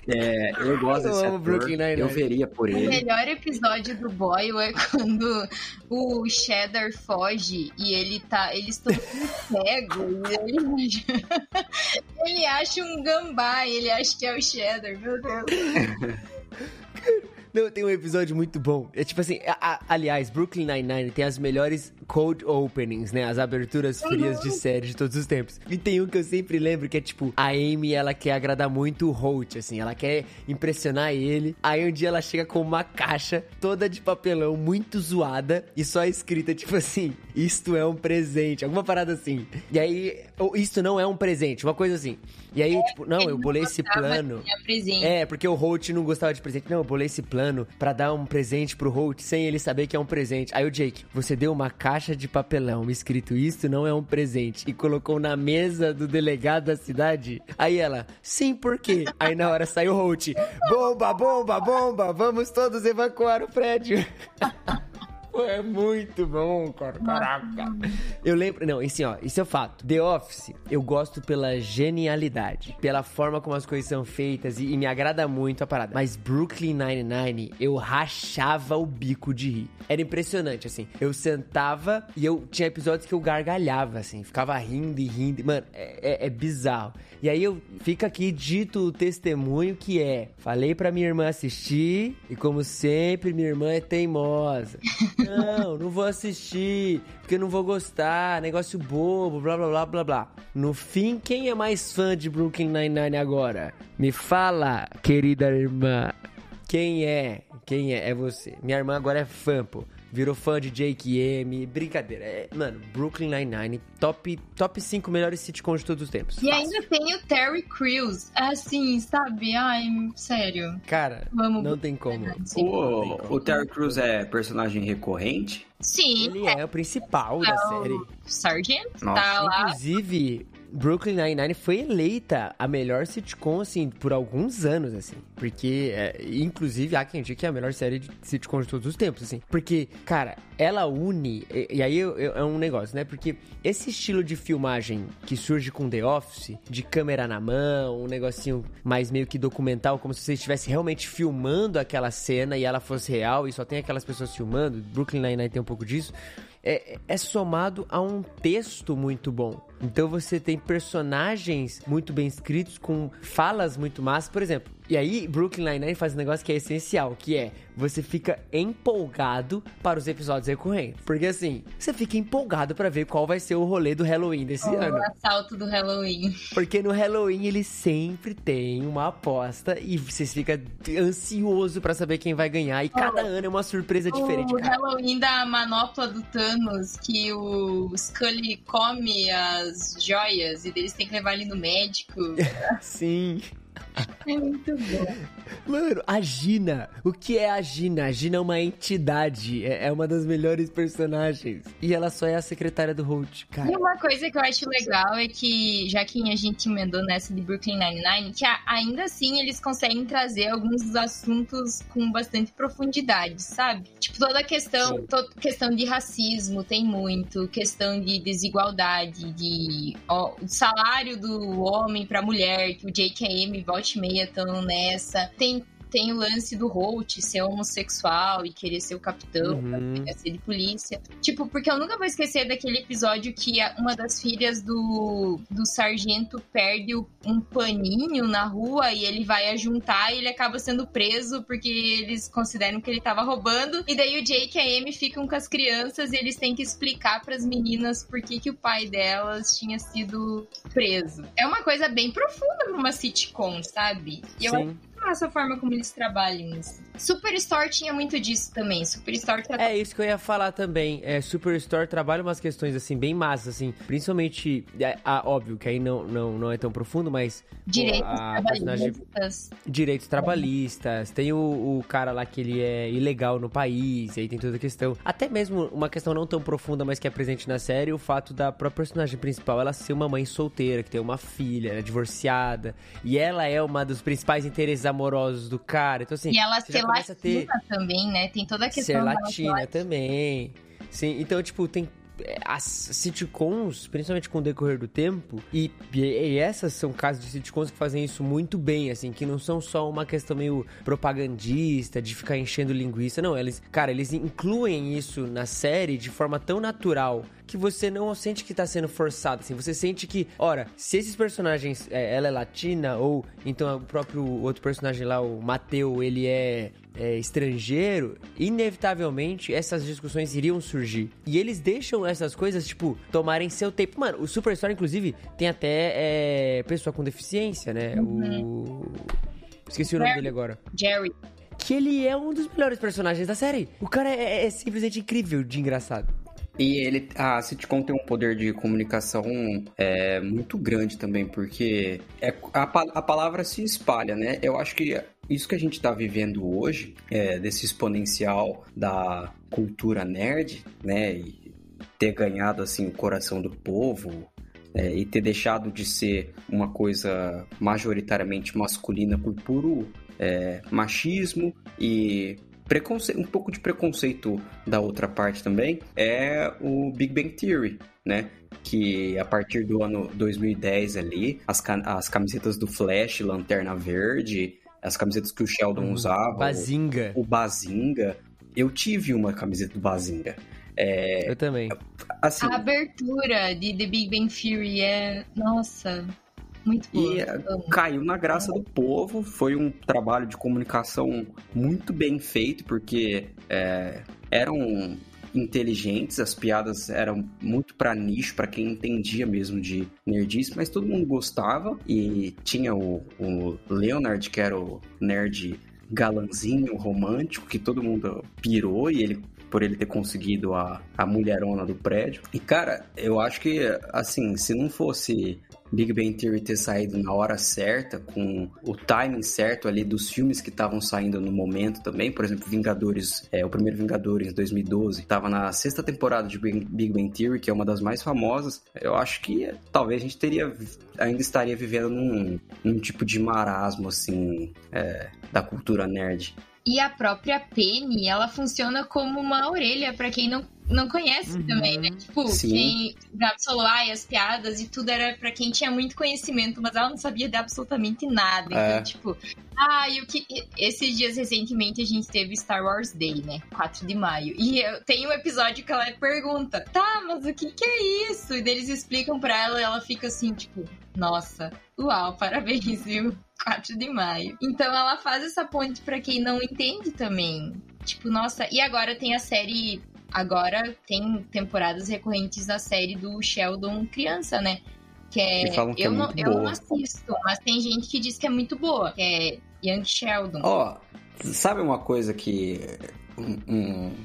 É, eu gosto Eu desse amo ator. Brooklyn Nine-Nine. Eu veria por O ele. melhor episódio do Boyle é quando o Cheddar foge e ele tá. Eles estão cego e ele, ele acha um gambá e ele acha que é o Cheddar, meu Deus. Não, tem um episódio muito bom. É tipo assim, a- a- aliás, Brooklyn Nine-Nine tem as melhores cold openings, né? As aberturas frias de série de todos os tempos. E tem um que eu sempre lembro que é tipo, a Amy, ela quer agradar muito o Holt, assim, ela quer impressionar ele. Aí um dia ela chega com uma caixa toda de papelão, muito zoada, e só escrita, tipo assim, isto é um presente, alguma parada assim. E aí, ou isto não é um presente, uma coisa assim. E aí, tipo, não, eu bolei esse Gostava plano. É, porque o Holt não gostava de presente. Não, eu bolei esse plano pra dar um presente pro Holt sem ele saber que é um presente. Aí o Jake, você deu uma caixa de papelão escrito isto não é um presente e colocou na mesa do delegado da cidade. Aí ela, sim, por quê? Aí na hora saiu o Holt, bomba, bomba, bomba, vamos todos evacuar o prédio. É muito bom, cara. Caraca. Eu lembro. Não, assim, ó, isso é fato. The Office, eu gosto pela genialidade, pela forma como as coisas são feitas e, e me agrada muito a parada. Mas Brooklyn Nine-Nine, eu rachava o bico de rir. Era impressionante, assim. Eu sentava e eu tinha episódios que eu gargalhava, assim, ficava rindo e rindo. Mano, é, é- é bizarro. E aí eu fica aqui dito o testemunho que é: falei pra minha irmã assistir e, como sempre, minha irmã é teimosa. Não, não vou assistir, porque não vou gostar, negócio bobo, blá blá blá blá blá. No fim, quem é mais fã de Brooklyn Nine-Nine agora? Me fala, querida irmã. Quem é? Quem é? É você. Minha irmã agora é fã, pô. Virou fã de Jake M. Brincadeira. É, mano, Brooklyn Nine-Nine, top, top 5 melhores sitcoms de todos os tempos. E ainda tem o Terry Crews. Assim, sabe? Ai, sério. Cara, Vamos não tem como. Sim. O, o Terry Crews é personagem recorrente? Sim, Ele é o principal da é série. o Sargent. Nossa, Tá lá. Inclusive, Brooklyn Nine-Nine foi eleita a melhor sitcom, assim, por alguns anos, assim. Porque, é, inclusive, há quem diga que é a melhor série de sitcom de todos os tempos, assim. Porque, cara, ela une... E, e aí eu- eu- é um negócio, né? Porque esse estilo de filmagem que surge com The Office, de câmera na mão, um negocinho mais meio que documental, como se você estivesse realmente filmando aquela cena e ela fosse real e só tem aquelas pessoas filmando. Brooklyn Nine-Nine tem um pouco disso é, é somado a um texto muito bom. Então você tem personagens muito bem escritos, com falas muito massas. Por exemplo, e aí Brooklyn Nine-Nine faz um negócio que é essencial, que é você fica empolgado para os episódios recorrentes. Porque assim, você fica empolgado para ver qual vai ser o rolê do Halloween desse O ano. assalto do Halloween. Porque no Halloween ele sempre tem uma aposta e você fica ansioso pra saber quem vai ganhar. E cada ano é uma surpresa diferente, o cara. Halloween da manopla do Thanos, que o Scully come as joias e eles têm que levar ele no médico. Sim. É muito bom. Mano, a Gina. O que é a Gina? A Gina é uma entidade. É é uma das melhores personagens. E ela só é a secretária do Holt, E cara. uma coisa que eu acho legal é que, já que a gente emendou nessa de Brooklyn Nine-Nine, que ainda assim eles conseguem trazer alguns assuntos com bastante profundidade, sabe? Tipo, toda a questão, toda questão de racismo tem muito, questão de desigualdade, de ó, salário do homem pra mulher, que o Jake e a Amy volta e meia estão nessa. Tem tem o lance do Holt ser homossexual e querer ser o capitão, Uhum. querer ser de polícia. Tipo, porque eu nunca vou esquecer daquele episódio que uma das filhas do, do sargento perde um paninho na rua e ele vai ajuntar e ele acaba sendo preso porque eles consideram que ele tava roubando. E daí o Jake e a Amy ficam com as crianças e eles têm que explicar pras meninas por que, que o pai delas tinha sido preso. É uma coisa bem profunda pra uma sitcom, sabe? E eu Sim. A forma como eles trabalham isso. Superstore tinha muito disso também. Superstore tra... É isso que eu ia falar também. É, Superstore trabalha umas questões assim bem massas, assim. Principalmente, é, ah, óbvio que aí não, não, não é tão profundo, mas pô, direitos a personagem trabalhistas. direitos trabalhistas, tem o, o cara lá que ele é ilegal no país, e aí tem toda a questão. Até mesmo uma questão não tão profunda, mas que é presente na série, o fato da própria personagem principal ela ser uma mãe solteira, que tem uma filha, ela é divorciada, e ela é uma dos principais interesses amorosos do cara. Então, assim, E ela ser começa a ter latina também, né? Tem toda a questão ser latina também. Sim, então, tipo, tem as sitcoms, principalmente com o decorrer do tempo, e, e- e essas são casos de sitcoms que fazem isso muito bem, assim, que não são só uma questão meio propagandista, de ficar enchendo linguiça, não, eles, cara, eles incluem isso na série de forma tão natural que você não sente que tá sendo forçado, assim, você sente que, ora, se esses personagens, é, ela é latina, ou então o próprio outro personagem lá, o Mateu, ele é é, estrangeiro, inevitavelmente essas discussões iriam surgir. E eles deixam essas coisas, tipo, tomarem seu tempo. Mano, o Superstore, inclusive, tem até é, pessoa com deficiência, né? O. Esqueci o nome Jerry. dele agora. Jerry. Que ele é um dos melhores personagens da série. O cara é, é simplesmente incrível de engraçado. E ele, a sitcom tem um poder de comunicação é, muito grande também, porque é, a, a palavra se espalha, né? Eu acho que isso que a gente está vivendo hoje, é, desse exponencial da cultura nerd, né? E ter ganhado assim o coração do povo é, e ter deixado de ser uma coisa majoritariamente masculina por puro é, machismo e um pouco de preconceito da outra parte também é o Big Bang Theory, né? Que a partir do ano 2010 ali, as, ca- as camisetas do Flash, Lanterna Verde, as camisetas que o Sheldon usava, Bazinga. o, o Bazinga. Eu tive uma camiseta do Bazinga. É, Eu também. assim, A abertura de The Big Bang Theory é. Nossa. Muito boa. E Amo. caiu na graça do povo. Foi um trabalho de comunicação muito bem feito, porque é, eram inteligentes, as piadas eram muito pra nicho, pra quem entendia mesmo de nerdice, mas todo mundo gostava. E tinha o, o Leonard, que era o nerd galanzinho, romântico, que todo mundo pirou, e ele por ele ter conseguido a, a mulherona do prédio. E, cara, eu acho que, assim, se não fosse Big Bang Theory ter saído na hora certa, com o timing certo ali dos filmes que estavam saindo no momento também. Por exemplo, Vingadores, é, o primeiro Vingadores 2012, estava na sexta temporada de Big Bang Theory, que é uma das mais famosas. Eu acho que talvez a gente teria ainda estaria vivendo num, num tipo de marasmo assim é, da cultura nerd. E a própria Penny, ela funciona como uma orelha para quem não não conhece uhum. também, né? Tipo, Sim. quem Gabsolá e as piadas e tudo era para quem tinha muito conhecimento, mas ela não sabia de absolutamente nada. É. Então, tipo, ah, e o que. Esses dias recentemente a gente teve Star Wars Day, né? 4 de maio. E eu, tem um episódio que ela pergunta: tá, mas o que, que é isso? E eles explicam pra ela e ela fica assim, tipo, nossa, uau, parabéns, viu? 4 de maio. Então ela faz essa ponte para quem não entende também. Tipo, nossa, e agora tem a série agora tem temporadas recorrentes da série do Sheldon criança, né? Que é. Que que eu, é não, eu não assisto, mas tem gente que diz que é muito boa, que é Young Sheldon. Ó, oh, sabe uma coisa que. Um, um,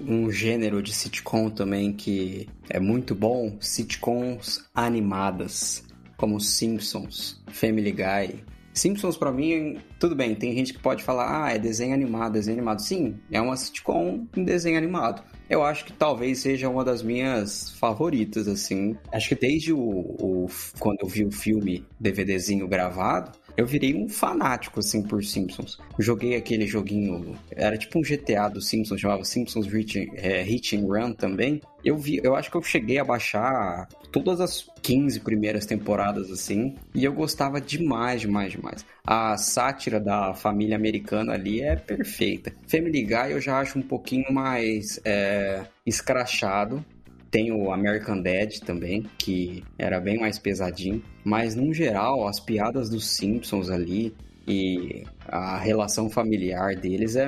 um gênero de sitcom também que é muito bom? Sitcoms animadas, como Simpsons, Family Guy. Simpsons para mim, tudo bem, tem gente que pode falar, ah, é desenho animado, desenho animado. Sim, é uma sitcom em desenho animado eu acho que talvez seja uma das minhas favoritas, assim. Acho que desde o, o quando eu vi o filme DVDzinho gravado, eu virei um fanático, assim, por Simpsons. joguei aquele joguinho, era tipo um GTA do Simpsons, chamava Simpsons Hit, é, Hit and Run também. Eu vi, eu acho que eu cheguei a baixar todas as 15 primeiras temporadas, assim, e eu gostava demais, demais, demais. A sátira da família americana ali é perfeita. Family Guy eu já acho um pouquinho mais é, escrachado, tem o American Dad também, que era bem mais pesadinho. Mas, no geral, as piadas dos Simpsons ali e a relação familiar deles é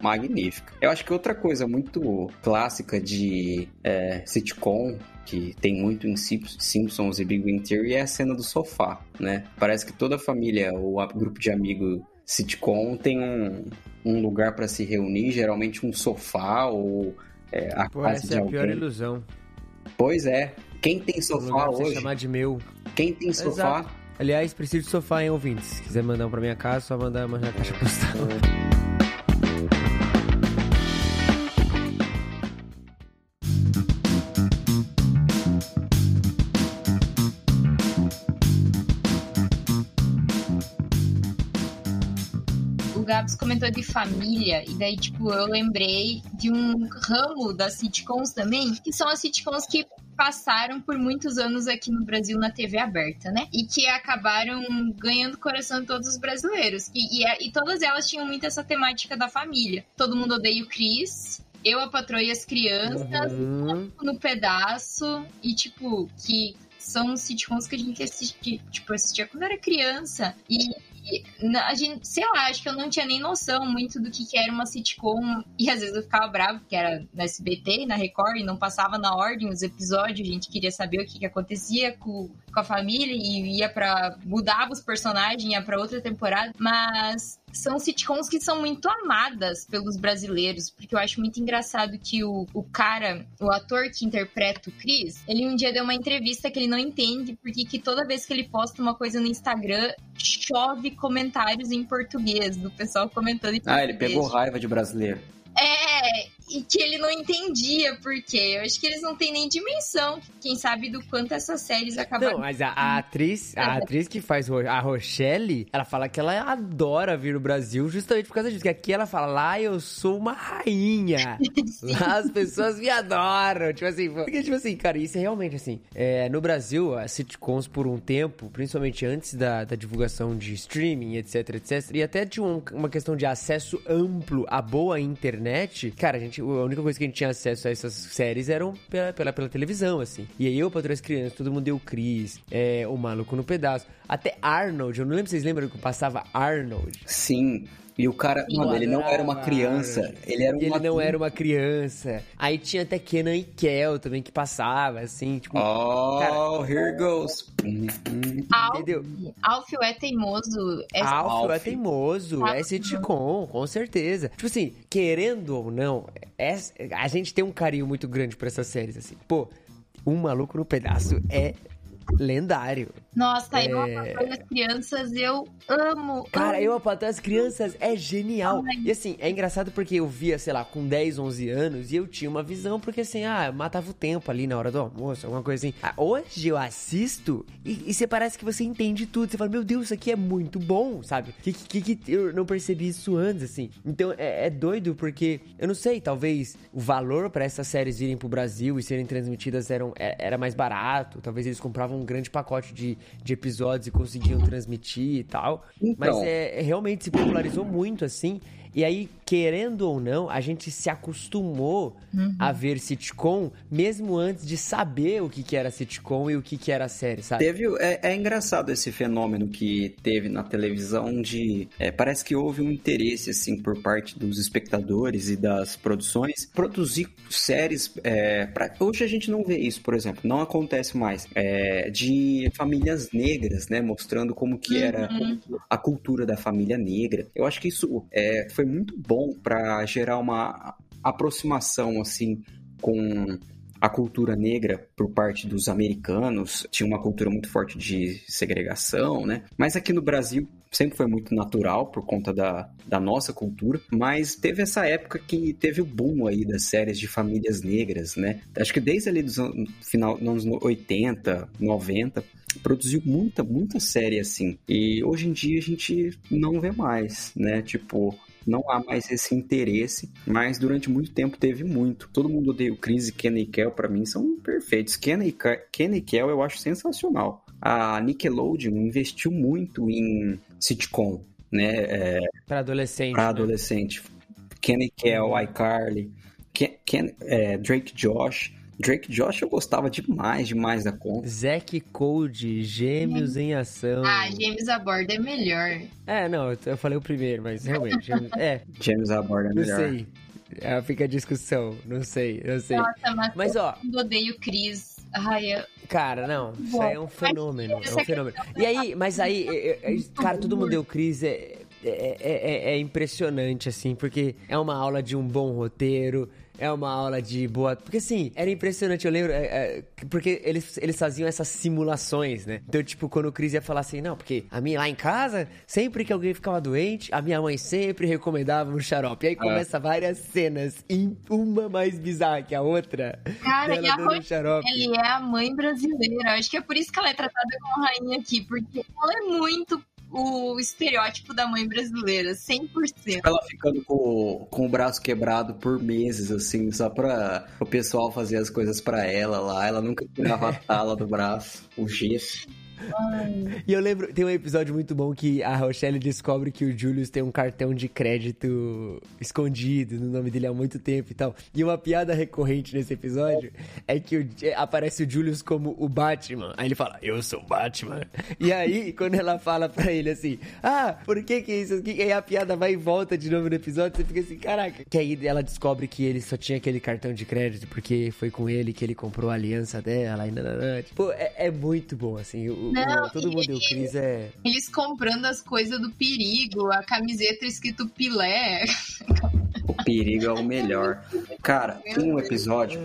magnífica. Eu acho que outra coisa muito clássica de é, sitcom que tem muito em Simpsons e Big Bang Theory é a cena do sofá, né? Parece que toda família ou grupo de amigos sitcom tem um, um lugar para se reunir, geralmente um sofá ou é, a Pô, casa essa de é a alguém. pior ilusão. Pois é. Quem tem sofá hoje? chamar de meu. Quem tem sofá? Exato. Aliás, preciso de sofá, hein, ouvintes? Se quiser mandar um pra minha casa, só mandar uma na caixa postal. Gabs comentou de família, e daí, tipo, eu lembrei de um ramo das sitcoms também, que são as sitcoms que passaram por muitos anos aqui no Brasil na TV aberta, né? E que acabaram ganhando o coração de todos os brasileiros. E, e, e todas elas tinham muito essa temática da família. Todo mundo odeia o Chris, eu, a patroa e as crianças, uhum. no pedaço, e tipo, que são sitcoms que a gente assistia, tipo, assistia quando era criança. E a gente, sei lá, acho que eu não tinha nem noção muito do que, que era uma sitcom. E às vezes eu ficava bravo, porque era na SBT, na Record, e não passava na ordem os episódios. A gente queria saber o que, que acontecia com, com a família e ia para mudava os personagens, ia para outra temporada. Mas são sitcoms que são muito amadas pelos brasileiros, porque eu acho muito engraçado que o, o cara, o ator que interpreta o Chris, ele um dia deu uma entrevista que ele não entende porque que toda vez que ele posta uma coisa no Instagram, chove comentários em português, do pessoal comentando em português. Ah, ele pegou raiva de brasileiro. É, e que ele não entendia por quê. Eu acho que eles não têm nem dimensão, quem sabe, do quanto essas séries acabaram. Não, mas a, a atriz, a atriz que faz a Rochelle, ela fala que ela adora vir no Brasil justamente por causa disso. Que aqui ela fala, lá eu sou uma rainha. lá as pessoas me adoram. Tipo assim, porque, tipo assim, cara, isso é realmente assim. É, no Brasil, as sitcoms por um tempo, principalmente antes da, da divulgação de streaming, etc, etc, e até de um, uma questão de acesso amplo à boa internet, cara, a gente gente, a única coisa que a gente tinha acesso a essas séries eram pela, pela, pela televisão, assim. E aí eu, para as crianças, todo mundo deu Chris, é, o Maluco no Pedaço. Até Arnold, eu não lembro se vocês lembram que passava Arnold. Sim. E o cara, mano, ele não era uma criança, ele era um Ele não era uma criança. Aí tinha até Kenan e Kel também que passava, assim, tipo. Oh, Cara, here goes. Alf, Entendeu? Alfio é teimoso. É Alf é Alf. teimoso, Ah, é sitcom, com certeza. Tipo assim, querendo ou não, é- a gente tem um carinho muito grande por essas séries, assim. Pô, Um Maluco no Pedaço é lendário. Nossa, eu É. apoio as crianças, eu amo. Cara, amo. eu apatar as crianças é genial. Ai. E assim, é engraçado porque eu via, sei lá, com 10, 11 anos e eu tinha uma visão, porque assim, ah, matava o tempo ali na hora do almoço, alguma coisa assim. Ah, hoje eu assisto e, e você parece que você entende tudo. Você fala, meu Deus, isso aqui é muito bom, sabe? Que, que, que eu não percebi isso antes, assim. Então é, é doido porque, eu não sei, talvez o valor pra essas séries irem pro Brasil e serem transmitidas eram, é- era mais barato. Talvez eles compravam um grande pacote de, de episódios e conseguiam transmitir e tal. Mas Então. é, é, realmente se popularizou muito, assim. E aí, querendo ou não, a gente se acostumou a ver sitcom, mesmo antes de saber o que, que era sitcom e o que, que era série, sabe? Teve, é, é engraçado esse fenômeno que teve na televisão de, é, parece que houve um interesse assim por parte dos espectadores e das produções produzir séries. É, pra- hoje a gente não vê isso, por exemplo, não acontece mais é, de famílias negras, né, mostrando como que era a cultura da família negra. Eu acho que isso é, foi muito bom para gerar uma aproximação assim com a cultura negra por parte dos americanos tinha uma cultura muito forte de segregação, né? Mas aqui no Brasil sempre foi muito natural por conta da, da nossa cultura, mas teve essa época que teve o boom aí das séries de famílias negras, né? Acho que desde ali dos final dos anos 80, 90, produziu muita, muita série assim. E hoje em dia a gente não vê mais, né? Tipo, não há mais esse interesse, mas durante muito tempo teve muito. Todo mundo odeia o Chris e Kenny e Kel, pra mim, são perfeitos. Kenny Ke- Kenny e Kel eu acho sensacional. A Nickelodeon investiu muito em sitcom, né? É, Pra adolescente. pra né? adolescente. Kenny e Kel, iCarly, Ken, Ken- é, Drake Josh. Drake Josh eu gostava demais, demais da conta. Zack Code, Gêmeos em Ação. Ah, James a bordo é melhor. É, não, eu- eu falei o primeiro, mas realmente. Gêmeos- é, James Aborda é não melhor. sei. É, fica a discussão, não sei, não sei. Nossa, mas, Mas ó, todo mundo odeia o Chris. Ai, eu... Cara, não, isso aí é um fenômeno, é um fenômeno. E aí, mas aí, é, é, é, cara, todo mundo deu crise, é, é, é- é impressionante, assim, porque é uma aula de um bom roteiro, é uma aula de boa... Porque, assim, era impressionante, eu lembro, é, é, porque eles, eles faziam essas simulações, né? Então, tipo, quando o Cris ia falar assim, não, porque a minha lá em casa, sempre que alguém ficava doente, a minha mãe sempre recomendava um xarope. E aí começa várias cenas, em uma mais bizarra que a outra, Cara, e a um xarope. Ele é a mãe brasileira. Acho que é por isso que ela é tratada como rainha aqui, porque ela é muito o estereótipo da mãe brasileira, 100%. Ela ficando com, com o braço quebrado por meses, assim, só pra o pessoal fazer as coisas pra ela lá. Ela nunca tirava a tala do braço, o gesso. E eu lembro, tem um episódio muito bom que a Rochelle descobre que o Julius tem um cartão de crédito escondido no nome dele há muito tempo e tal. E uma piada recorrente nesse episódio é que o- é, aparece o Julius como o Batman. Aí ele fala, eu sou Batman. E aí, quando ela fala pra ele assim, ah, por que que isso aqui? E aí a piada vai e volta de novo no episódio, você fica assim, caraca. Que aí ela descobre que ele só tinha aquele cartão de crédito porque foi com ele que ele comprou a aliança dela e. Tipo, é, é muito bom, assim. O, o- Não, todo mundo deu Cris é... Eles comprando as coisas do perigo, a camiseta escrito Pilé. O perigo é o melhor. Cara, tem um episódio,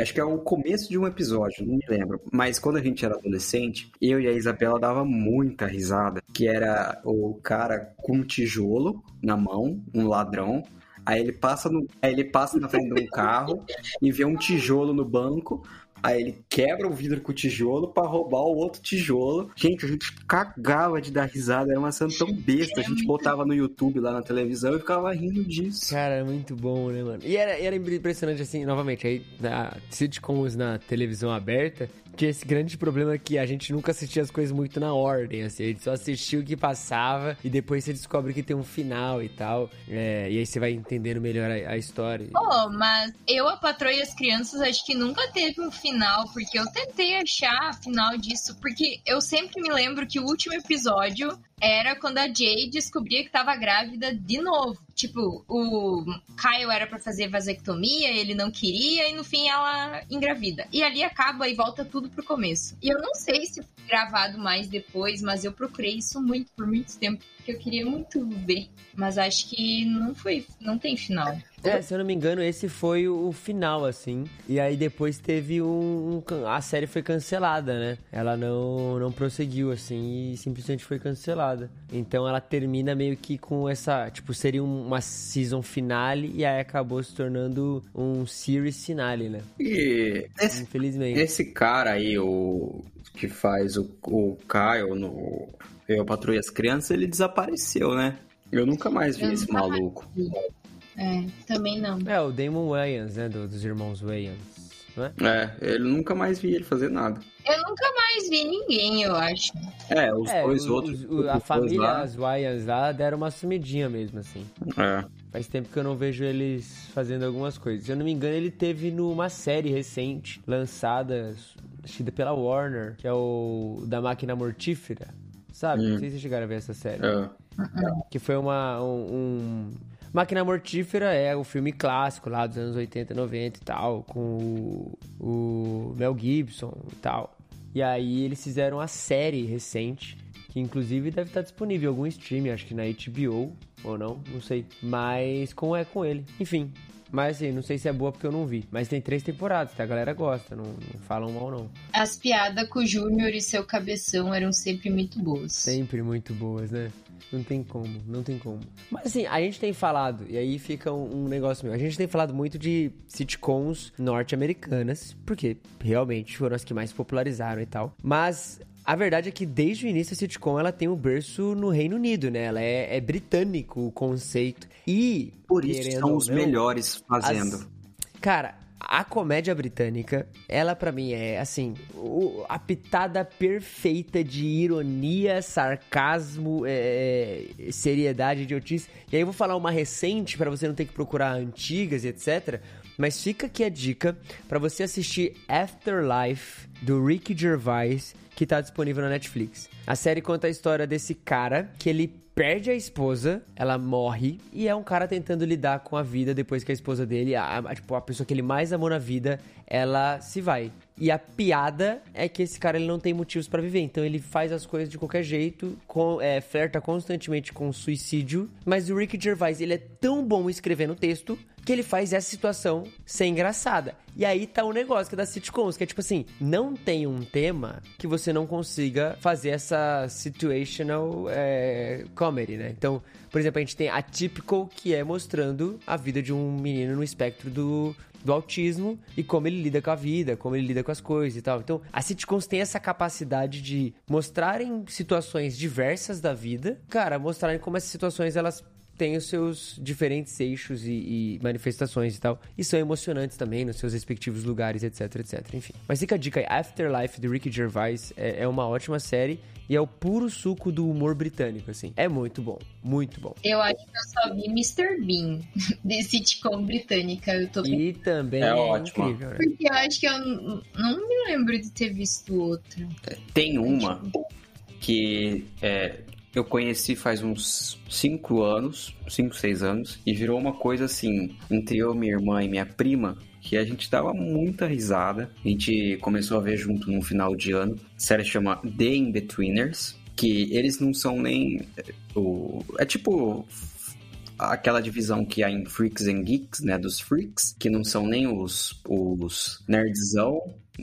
acho que é o começo de um episódio, não me lembro. Mas quando a gente era adolescente, eu e a Isabela dava muita risada. Que era o cara com um tijolo na mão, um ladrão. Aí ele passa, no, aí ele passa na frente de um carro e vê um tijolo no banco. Aí ele quebra o vidro com o tijolo pra roubar o outro tijolo. Gente, a gente cagava de dar risada, era uma cena tão besta. A gente botava no YouTube lá na televisão e ficava rindo disso. Cara, é muito bom, né, mano? E era, era impressionante, assim, novamente, aí, na sitcoms na televisão aberta, tinha esse grande problema que a gente nunca assistia as coisas muito na ordem, assim, a gente só assistia o que passava e depois você descobre que tem um final e tal, é, e aí você vai entendendo melhor a, a história. Pô, mas eu, a patroa e as crianças, acho que nunca teve um final, porque eu tentei achar final disso, porque eu sempre me lembro que o último episódio era quando a Jay descobria que tava grávida de novo. Tipo, o Kyle era para fazer vasectomia, ele não queria, e no fim ela engravida. E ali acaba e volta tudo pro começo. E eu não sei se foi gravado mais depois, mas eu procurei isso muito por muito tempo, porque eu queria muito ver. Mas acho que não foi, não tem final. É, se eu não me engano, esse foi o final, assim. E aí depois teve um. um a série foi cancelada, né? Ela não, não prosseguiu, assim, e simplesmente foi cancelada. Então ela termina meio que com essa. Tipo, seria uma season finale e aí acabou se tornando um series finale, né? E esse, Infelizmente. esse cara aí, o que faz o, o Kyle no Eu Patrulho as Crianças, ele desapareceu, né? Eu nunca mais vi Eu esse maluco. É, também não. É, o Damon Wayans, né? do- dos irmãos Wayans. Não é? É, eu nunca mais vi ele fazer nada. Eu nunca mais vi ninguém, eu acho. É, os É, dois os- outros. a os dois família, lá, as Wayans lá, deram uma sumidinha mesmo, assim. É. Faz tempo que eu não vejo eles fazendo algumas coisas. Se eu não me engano, ele teve numa série recente, lançada, que pela Warner, que é o da Máquina Mortífera. Sabe? Não sei se vocês chegaram a ver essa série. é. Que foi uma. Um, um- Máquina Mortífera é o filme clássico lá dos anos 80, 90 e tal, com o, o Mel Gibson e tal. E aí eles fizeram a série recente, que inclusive deve estar disponível em algum streaming, acho que na HBO ou não, não sei. Mas com é com ele. Enfim. Mas assim, não sei se é boa porque eu não vi. Mas tem três temporadas, tá? A galera gosta, não, não falam mal não. As piadas com o Júnior e seu cabeção eram sempre muito boas. Sempre muito boas, né? Não tem como, não tem como. Mas assim, a gente tem falado, e aí fica um, um negócio meu. A gente tem falado muito de sitcoms norte-americanas, porque realmente foram as que mais popularizaram e tal. Mas a verdade é que desde o início a sitcom ela tem um berço no Reino Unido, né? Ela é, é britânico o conceito. E. Por isso são os não, melhores fazendo. as- Cara, a comédia britânica, ela pra mim é assim, o- a pitada perfeita de ironia, sarcasmo, é, é, seriedade, idiotice. E aí eu vou falar uma recente pra você não ter que procurar antigas e etc. Mas fica aqui a dica pra você assistir Afterlife do Ricky Gervais, que tá disponível na Netflix. A série conta a história desse cara que ele perde a esposa, ela morre, e é um cara tentando lidar com a vida depois que a esposa dele, a, a- tipo, a pessoa que ele mais amou na vida, ela se vai. E a piada é que esse cara ele não tem motivos pra viver, então ele faz as coisas de qualquer jeito, com, é, flerta constantemente com suicídio, mas o Rick Gervais ele é tão bom escrevendo texto que ele faz essa situação ser engraçada. E aí tá o negócio que é das sitcoms, que é tipo assim, não tem um tema que você não consiga fazer essa situational é, comedy, né? Então, por exemplo, a gente tem a Typical, que é mostrando a vida de um menino no espectro do, do autismo e como ele lida com a vida, como ele lida com as coisas e tal. Então, as sitcoms têm essa capacidade de mostrarem situações diversas da vida, cara, mostrarem como essas situações elas têm os seus diferentes eixos e, e manifestações e tal. E são emocionantes também nos seus respectivos lugares, etc, etc. Enfim. Mas fica a dica aí, Afterlife, do Ricky Gervais, é, é uma ótima série e é o puro suco do humor britânico, assim. É muito bom, muito bom. Eu acho que eu só vi Mr. Bean de sitcom britânica. Eu tô E também É é, ótimo. incrível, né? Porque eu acho que eu não me lembro de ter visto outra. Tem uma que é, eu conheci faz uns 5 anos, 5, 6 anos, e virou uma coisa assim, entre eu, minha irmã e minha prima, que a gente dava muita risada. A gente começou a ver junto no final de ano. A série chama The In-Betweeners, que eles não são nem. O, é tipo aquela divisão que há em Freaks and Geeks, né, dos freaks, que não são nem os, os nerdzão,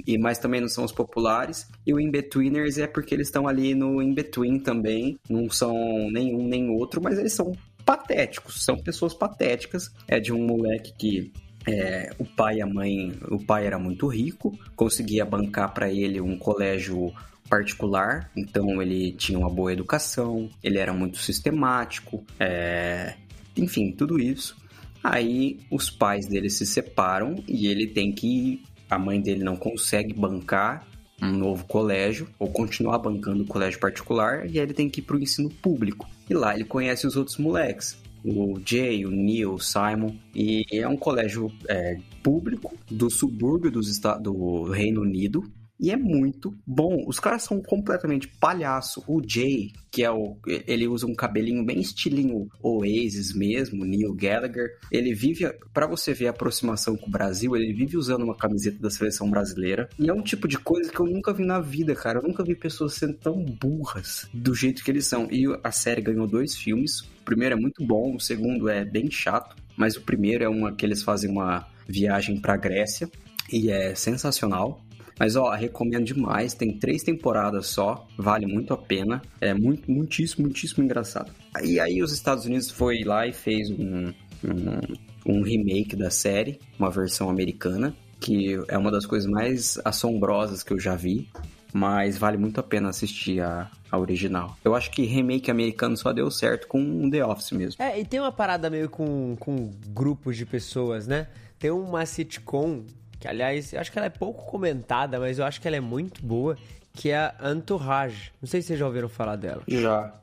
e mas também não são os populares, e o in-betweeners é porque eles estão ali no in-between também, não são nenhum nem outro, mas eles são patéticos, são pessoas patéticas, é de um moleque que é, o pai e a mãe, o pai era muito rico, conseguia bancar para ele um colégio particular, então ele tinha uma boa educação, ele era muito sistemático, é, enfim, tudo isso. Aí os pais dele se separam e ele tem que. A mãe dele não consegue bancar um novo colégio ou continuar bancando o colégio particular e aí ele tem que ir pro ensino público. E lá ele conhece os outros moleques. O Jay, o Neil, o Simon. E é um colégio é, público do subúrbio do Reino Unido. E é muito bom. Os caras são completamente palhaço. O Jay, que é o. Ele usa um cabelinho bem estilinho Oasis mesmo, Neil Gallagher. Ele vive. para você ver a aproximação com o Brasil, ele vive usando uma camiseta da seleção brasileira. E é um tipo de coisa que eu nunca vi na vida, cara. Eu nunca vi pessoas sendo tão burras do jeito que eles são. E a série ganhou dois filmes. O primeiro é muito bom, o segundo é bem chato. Mas o primeiro é uma que eles fazem uma viagem pra Grécia e é sensacional. Mas ó, recomendo demais. Tem três temporadas só, vale muito a pena. É muito, muitíssimo, muitíssimo engraçado. E aí os Estados Unidos foi lá e fez um, um, um remake da série, uma versão americana, que é uma das coisas mais assombrosas que eu já vi. Mas vale muito a pena assistir a, a original. Eu acho que remake americano só deu certo com The Office mesmo. É, e tem uma parada meio com, com grupos de pessoas, né? Tem uma sitcom que aliás, acho que ela é pouco comentada, mas eu acho que ela é muito boa, que é a Entourage. Não sei se vocês já ouviram falar dela. Já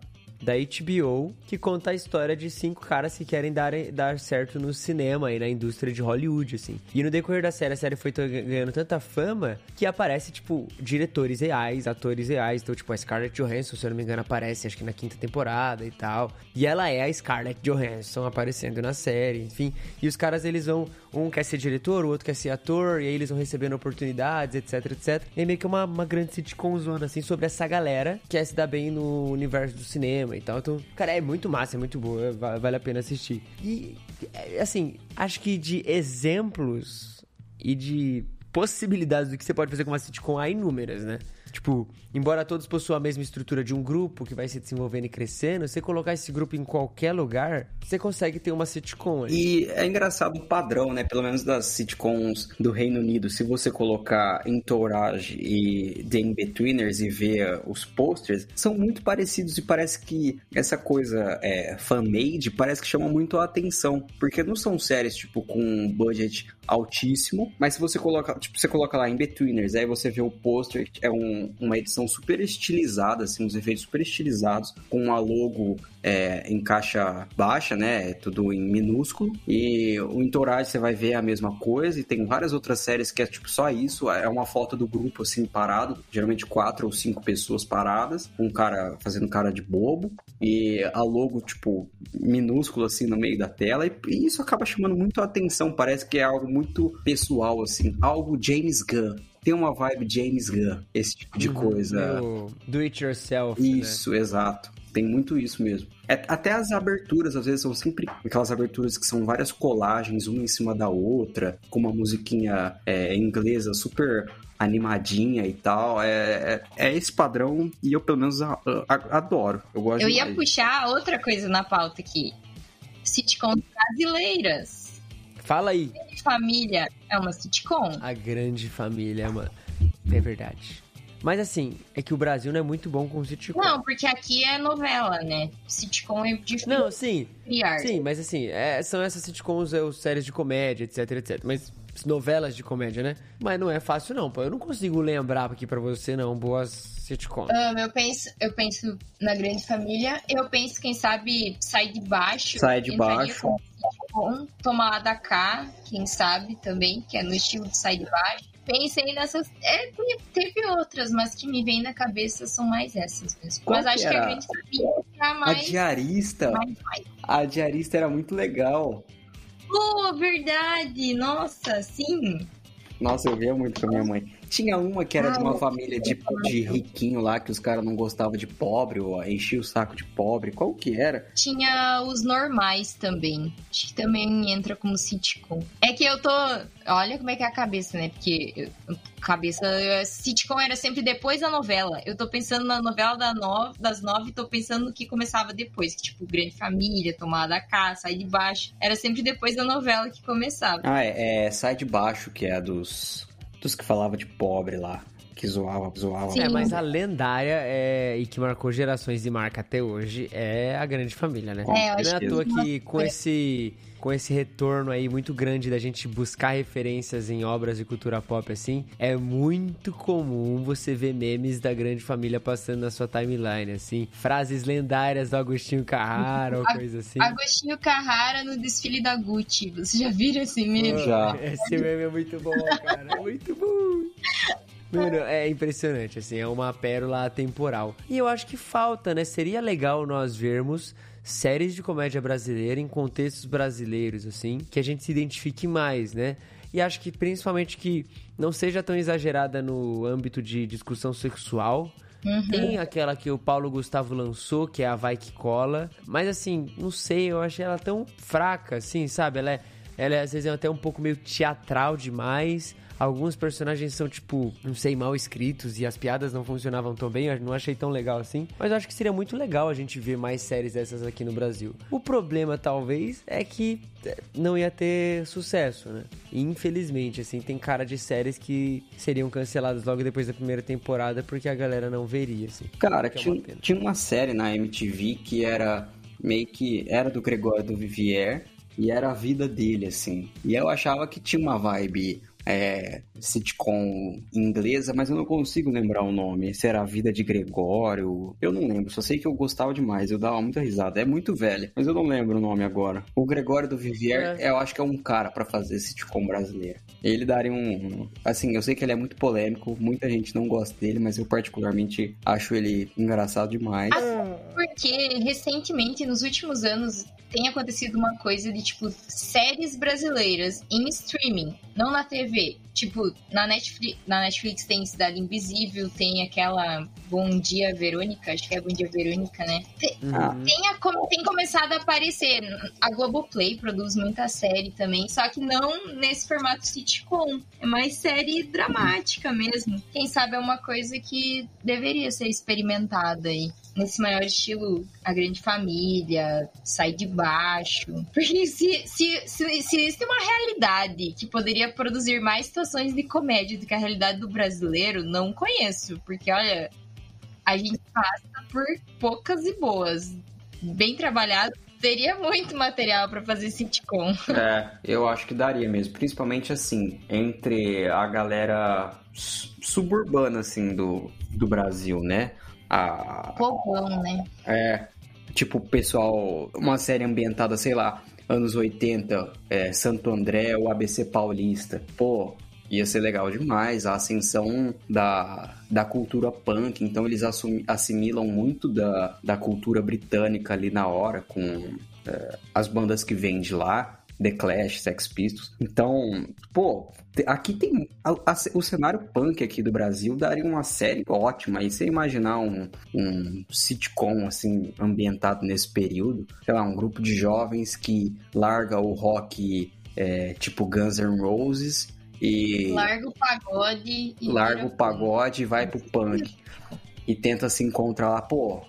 da HBO, que conta a história de cinco caras que querem dar, dar certo no cinema e na indústria de Hollywood, assim. E no decorrer da série, a série foi ganhando tanta fama que aparece, tipo, diretores reais, atores reais. Então, tipo, a Scarlett Johansson, se eu não me engano, aparece, acho que na quinta temporada e tal. E ela é a Scarlett Johansson aparecendo na série, enfim. E os caras, eles vão... Um quer ser diretor, o outro quer ser ator, e aí eles vão recebendo oportunidades, etc, etc. E é meio que uma, uma grande sitcom zona, assim, sobre essa galera que quer se dar bem no universo do cinema e tal. Então, cara, é muito massa, é muito boa, vale a pena assistir. E, é, assim, acho que de exemplos e de possibilidades do que você pode fazer com uma sitcom há inúmeras, né? Tipo, embora todos possuam a mesma estrutura de um grupo que vai se desenvolvendo e crescendo, você colocar esse grupo em qualquer lugar, você consegue ter uma sitcom. Ali. E é engraçado o padrão, né? Pelo menos das sitcoms do Reino Unido. Se você colocar Entourage e The In-Betweeners e ver os posters, são muito parecidos e parece que essa coisa é, fan-made parece que chama muito a atenção. Porque não são séries, tipo, com um budget altíssimo, mas se você coloca, tipo, você coloca lá In-Betweeners, aí você vê o pôster, é um, uma edição super estilizada, assim, uns efeitos super estilizados, com uma logo é, em caixa baixa, né? Tudo em minúsculo. E o Entourage você vai ver a mesma coisa. E tem várias outras séries que é tipo só isso. É uma foto do grupo assim parado. Geralmente quatro ou cinco pessoas paradas. Um cara fazendo cara de bobo. E a logo, tipo, minúsculo assim no meio da tela. E, e isso acaba chamando muito a atenção. Parece que é algo muito pessoal, assim. Algo James Gunn tem uma vibe James Gunn, esse tipo de uhum, coisa. Do it yourself. Né? Isso, né? exato. Tem muito isso mesmo. É, até as aberturas, às vezes, são sempre aquelas aberturas que são várias colagens, uma em cima da outra, com uma musiquinha é, inglesa super animadinha e tal. É, é, é, esse padrão e eu, pelo menos, a, a, adoro. Eu gosto Eu ia puxar outra coisa na pauta aqui. Sitcoms brasileiras. Fala aí. Família é uma sitcom? A Grande Família é uma... É verdade. Mas assim, é que o Brasil não é muito bom com sitcom. Não, porque aqui é novela, né? Sitcom é difícil. Não, sim. Criar. Sim, mas assim, é, são essas sitcoms, é, séries de comédia, etc, etc. Mas novelas de comédia, né? Mas não é fácil não, pô. Eu não consigo lembrar aqui para você não boas sitcoms. Um, eu penso, eu penso na Grande Família. Eu penso quem sabe sai de baixo. Sai de baixo. Com, tomar lá da cá, quem sabe também, que é no estilo de sai de baixo pensei nessas. É, teve outras, mas que me vêm na cabeça são mais essas mesmo. Qual mas acho que, que a gente sabia mais. A diarista. Mais, mais. A diarista era muito legal. Oh, verdade! Nossa, sim! Nossa, eu via muito com a minha mãe. Tinha uma que era ah, de uma família de, de riquinho lá, que os caras não gostavam de pobre, ou enchia o saco de pobre. Qual que era? Tinha os normais também. Acho que também entra como sitcom. É que eu tô. Olha como é que é a cabeça, né? Porque cabeça. Sitcom era sempre depois da novela. Eu tô pensando na novela da nove, das nove, tô pensando no que começava depois. Que, tipo, Grande Família, Tomada da Casa, Sai de Baixo. Era sempre depois da novela que começava. Ah, é, é Sai de Baixo, que é a dos dos que falava de pobre lá. Que zoava, zoava. Sim. É, mas a lendária é, e que marcou gerações e marca até hoje é a grande família, né? É, eu acho Não é à toa que com esse com esse retorno aí muito grande da gente buscar referências em obras de cultura pop assim, é muito comum você ver memes da grande família passando na sua timeline, assim. Frases lendárias do Agostinho Carrara ou coisa assim. Agostinho Carrara no desfile da Gucci. Você já viram esse meme? Já. Esse meme é muito bom, cara. É muito bom. Mano, é impressionante, assim, é uma pérola temporal. E eu acho que falta, né? Seria legal nós vermos séries de comédia brasileira em contextos brasileiros, assim, que a gente se identifique mais, né? E acho que principalmente que não seja tão exagerada no âmbito de discussão sexual. Tem aquela que o Paulo Gustavo lançou, que é a Vai Que Cola. Mas assim, não sei, eu achei ela tão fraca, assim, sabe? Ela é, ela é, às vezes é até um pouco meio teatral demais. Alguns personagens são, tipo, não sei, mal escritos e as piadas não funcionavam tão bem, eu não achei tão legal assim. Mas eu acho que seria muito legal a gente ver mais séries dessas aqui no Brasil. O problema, talvez, é que é, não ia ter sucesso, né? Infelizmente, assim, tem cara de séries que seriam canceladas logo depois da primeira temporada porque a galera não veria, assim. Cara, é tinha, tinha uma série na MTV que era meio que. Era do Gregório do Vivier e era a vida dele, assim. E eu achava que tinha uma vibe. É, sitcom inglesa, mas eu não consigo lembrar o nome. Se era a vida de Gregório, eu não lembro. Só sei que eu gostava demais, eu dava muita risada. É muito velha, mas eu não lembro o nome agora. O Gregório do Vivier, eu acho que é um cara pra fazer sitcom brasileiro. Ele daria um. Assim, eu sei que ele é muito polêmico, muita gente não gosta dele, mas eu particularmente acho ele engraçado demais. Porque recentemente, nos últimos anos, tem acontecido uma coisa de tipo séries brasileiras em streaming, não na TV. Tipo, na Netflix, na Netflix tem Cidade Invisível, tem aquela Bom Dia Verônica, acho que é Bom Dia Verônica, né? Tem, Ah, tem, a- tem começado a aparecer. A Globoplay produz muita série também, só que não nesse formato sitcom. É mais série dramática mesmo. Quem sabe é uma coisa que deveria ser experimentada aí. Nesse maior estilo, a grande família, sai de baixo. Porque se, se, se, se existe uma realidade que poderia produzir mais situações de comédia do que a realidade do brasileiro, não conheço. Porque, olha, a gente passa por poucas e boas. Bem trabalhado, teria muito material pra fazer sitcom. É, eu acho que daria mesmo. Principalmente assim, entre a galera su- suburbana, assim, do, do Brasil, né? A, Povão, né? é, tipo, pessoal, uma série ambientada, sei lá, anos 80, é, Santo André ou ABC Paulista. Pô, ia ser legal demais. A ascensão da, da cultura punk, então eles assumi- assimilam muito da, da cultura britânica ali na hora, com é, as bandas que vêm de lá. The Clash, Sex Pistols. Então, pô, aqui tem. a- a- o cenário punk aqui do Brasil daria uma série ótima. E você imaginar um, um sitcom, assim, ambientado nesse período, sei lá, um grupo de jovens que larga o rock é, tipo Guns N' Roses e Larga o pagode e. larga o pagode e vai pro punk. E tenta se encontrar lá, pô.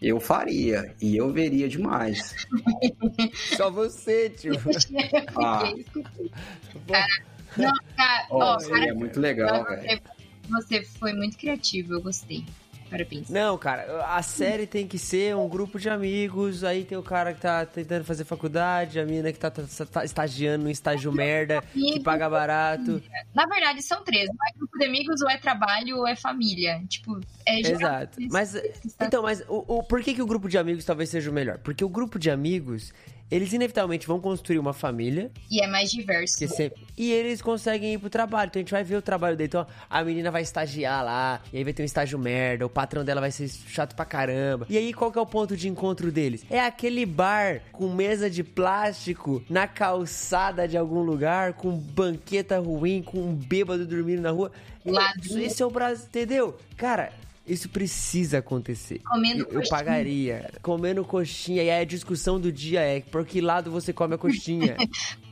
Eu faria, e eu veria demais. Só você, tio. Ah, Não, cara, ó, ó, seria muito legal, velho. você, você foi muito criativo, eu gostei. Parabéns. Não, cara, a série tem que ser um grupo de amigos, aí tem o cara que tá tentando fazer faculdade, a mina que tá, tá- tá estagiando no estágio merda, que paga barato. Na verdade, são três. Ou é grupo de amigos, ou é trabalho, ou é família. Tipo, é Exato. Mas, então, mas o, o- por que, que o grupo de amigos talvez seja o melhor? Porque o grupo de amigos, eles inevitavelmente vão construir uma família, E é mais diverso. sempre, e eles conseguem ir pro trabalho. Então a gente vai ver o trabalho dele. Então a menina vai estagiar lá, e aí vai ter um estágio merda, o patrão dela vai ser chato pra caramba. E aí qual que é o ponto de encontro deles? É aquele bar com mesa de plástico na calçada de algum lugar, com banqueta ruim, com um bêbado dormindo na rua. Ladrão. Esse é o Brasil, entendeu? Cara, isso precisa acontecer. Comendo eu, eu coxinha. pagaria. Comendo coxinha. E aí a discussão do dia é por que lado você come a coxinha?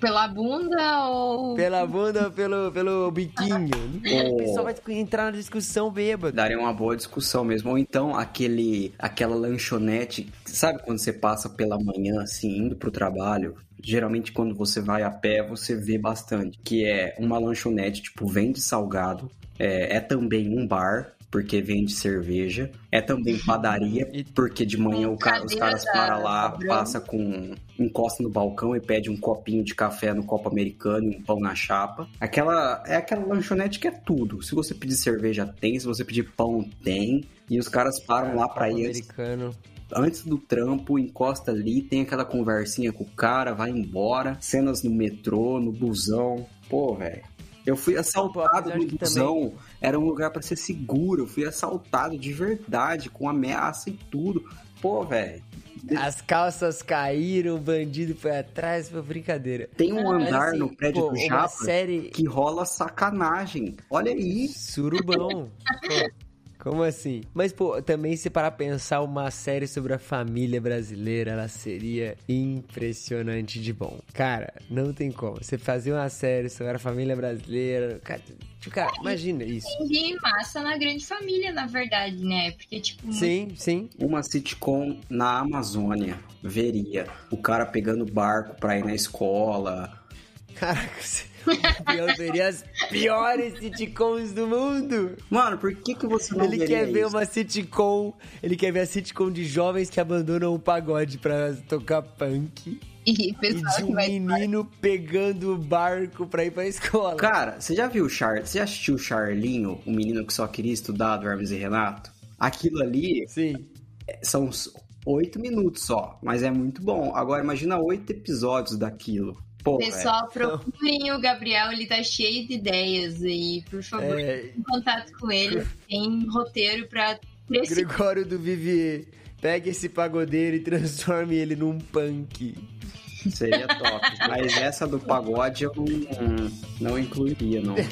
Pela bunda ou. Pela bunda ou pelo, pelo biquinho? Oh. O pessoal vai entrar na discussão bêbado. Daria uma boa discussão mesmo. Ou então aquele, aquela lanchonete, sabe quando você passa pela manhã, assim, indo pro trabalho? Geralmente quando você vai a pé, você vê bastante. Que é uma lanchonete, tipo, vende salgado. É, é também um bar, porque vende cerveja. É também padaria, E- porque de manhã ca- os caras param lá, passa com. encosta no balcão e pede um copinho de café no copo americano e um pão na chapa. Aquela. É aquela lanchonete que é tudo. Se você pedir cerveja, tem. Se você pedir pão, tem. E os caras param lá pra ir antes, americano. antes do trampo, encosta ali, tem aquela conversinha com o cara, vai embora. Cenas no metrô, no busão. Pô, velho. Eu fui assaltado no busão. Era um lugar pra ser seguro. Eu fui assaltado de verdade, com ameaça e tudo. Pô, velho. As calças caíram, o bandido foi atrás, foi brincadeira. Tem um Mas, andar assim, no prédio pô, do Japa série que rola sacanagem. Olha aí. surubão. Pô, como assim? Mas, pô, também se parar pra pensar uma série sobre a família brasileira, ela seria impressionante de bom. Cara, não tem como. Você fazer uma série sobre a família brasileira. Cara, tipo, cara imagina isso. Tem massa na grande família, na verdade, né? Porque, tipo, Sim, sim. Uma sitcom na Amazônia. Veria. O cara pegando barco pra ir na escola. Caraca, você- eu veria as piores sitcoms do mundo. Mano, por que, que você não Ele quer ver isso? uma sitcom. Ele quer ver a sitcom de jovens que abandonam o pagode pra tocar punk. e E de que um vai. menino pegando o barco pra ir pra escola. Cara, você já viu o Char... Você já assistiu o Charlinho, o menino que só queria estudar do Hermes e Renato? Aquilo ali Sim. são uns oito minutos só, mas é muito bom. Agora imagina oito episódios daquilo. Pô. Pessoal, procurem o Gabriel, ele tá cheio de ideias aí. Por favor, É, entre em contato com ele. Tem roteiro pra Gregório do Vivier. Pega esse pagodeiro e transforme ele num punk. Seria top. Mas essa do pagode eu não, não incluiria, não.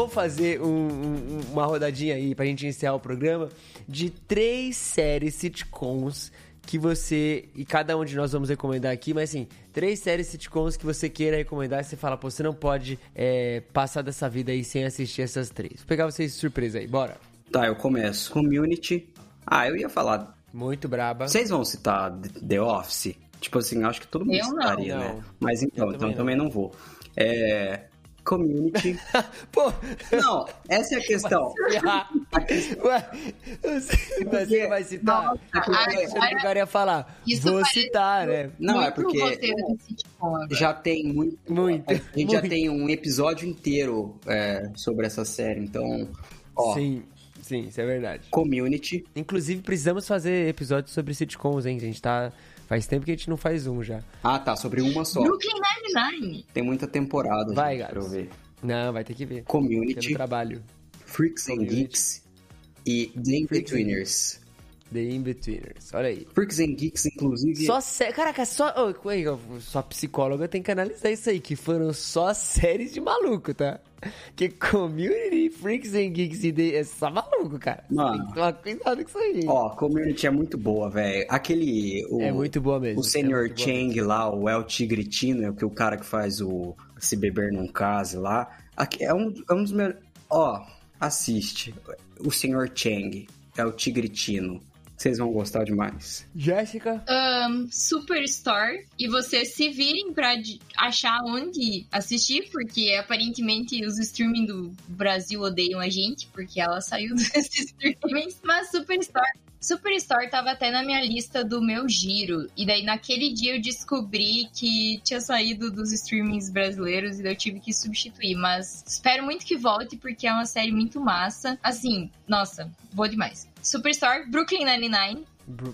Vamos fazer um- um- uma rodadinha aí pra gente encerrar o programa de três séries sitcoms que você. E cada um de nós vamos recomendar aqui, mas assim, três séries sitcoms que você queira recomendar e você fala, pô, você não pode é, passar dessa vida aí sem assistir essas três. Vou pegar vocês de surpresa aí, bora. Tá, eu começo. Community. Ah, eu ia falar. Muito braba. Vocês vão citar The Office? Tipo assim, acho que todo mundo Eu não. citaria, Não. né? Mas então, Eu então também também não vou. É. Community. Pô, não, essa é a questão. Ué, você, vai citar? Ai, Você não ia falar. Isso Vou parece citar, né? Não, é porque já tem muito. Muito, A gente já muito. tem um episódio inteiro é, sobre essa série. Então, ó, Sim, sim, isso é verdade. Community. Inclusive, precisamos fazer episódios sobre sitcoms, hein? A gente tá. Faz tempo que a gente não faz um já. Ah, tá, sobre uma só. Brooklyn Nine-Nine. Tem muita temporada. Vai, gente, gatos. ver. Não, vai ter que ver. Pelo Community, trabalho. Freaks and. Geeks e The Freaks and Inbetweeners. The In-Betweeners. Olha aí. Freaks and Geeks, inclusive. Só sé... Caraca, só. Ô, ué, ó, sua psicóloga tem que analisar isso aí, que foram só séries de maluco, tá? Que Community, Freaks and Geeks e The... É só maluco, cara. Mano. Tem que tomar cuidado com isso aí. Ó, Community é muito boa, velho. Aquele. o- É muito boa mesmo. O Senior é Chang lá, o El Tigritino, é o que o cara que faz o Se Beber Não Case lá. Aqui, é, um, é um dos meus. Ó, assiste. O Sr. Chang é o Tigritino. Vocês vão gostar demais. Jéssica? Ahn, Superstore. E vocês se virem pra achar onde assistir, porque aparentemente os streaming do Brasil odeiam a gente, porque ela saiu desses streamings. Mas Superstore. Superstore tava até na minha lista do meu giro. E daí naquele dia eu descobri que tinha saído dos streamings brasileiros e daí eu tive que substituir. Mas espero muito que volte, porque é uma série muito massa. Assim, nossa, boa demais. Superstore, Brooklyn Nine-Nine.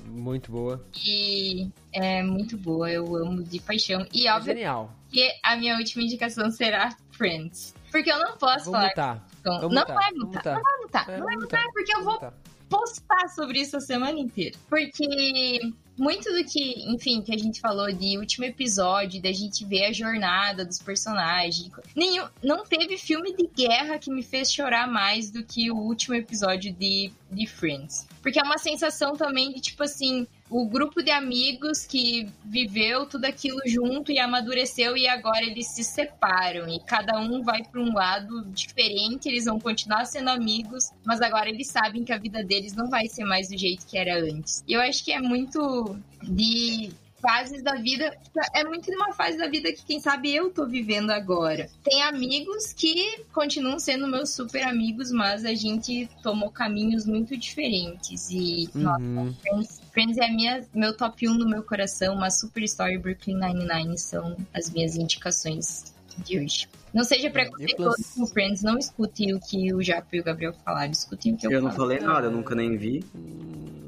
Muito boa. E é muito boa, eu amo de paixão. E É óbvio genial. que a minha última indicação será Friends. Porque eu não posso Vamos falar mutar. Vamos não mutar, vai mutar, mutar. não vai mutar, É, não vai mutar, mutar, porque eu vou. Postar sobre isso a semana inteira. Porque muito do que, enfim, que a gente falou de último episódio, da gente ver a jornada dos personagens. Nenhum, não teve filme de guerra que me fez chorar mais do que o último episódio de, de Friends. Porque é uma sensação também de, tipo assim, o grupo de amigos que viveu tudo aquilo junto e amadureceu e agora eles se separam e cada um vai para um lado diferente, eles vão continuar sendo amigos, mas agora eles sabem que a vida deles não vai ser mais do jeito que era antes. E eu acho que é muito de fases da vida, é muito de uma fase da vida que quem sabe eu tô vivendo agora. Tem amigos que continuam sendo meus super amigos, mas a gente tomou caminhos muito diferentes e nossa, Uhum. Friends, Friends é a minha, meu top 1 no meu coração, mas Super Story e Brooklyn Nine-Nine são as minhas indicações de hoje. Não seja preconceituoso plus- com Friends, não escute o que o Japo e o Gabriel falaram, escutem o que eu, Eu não falo. falei nada, eu nunca nem vi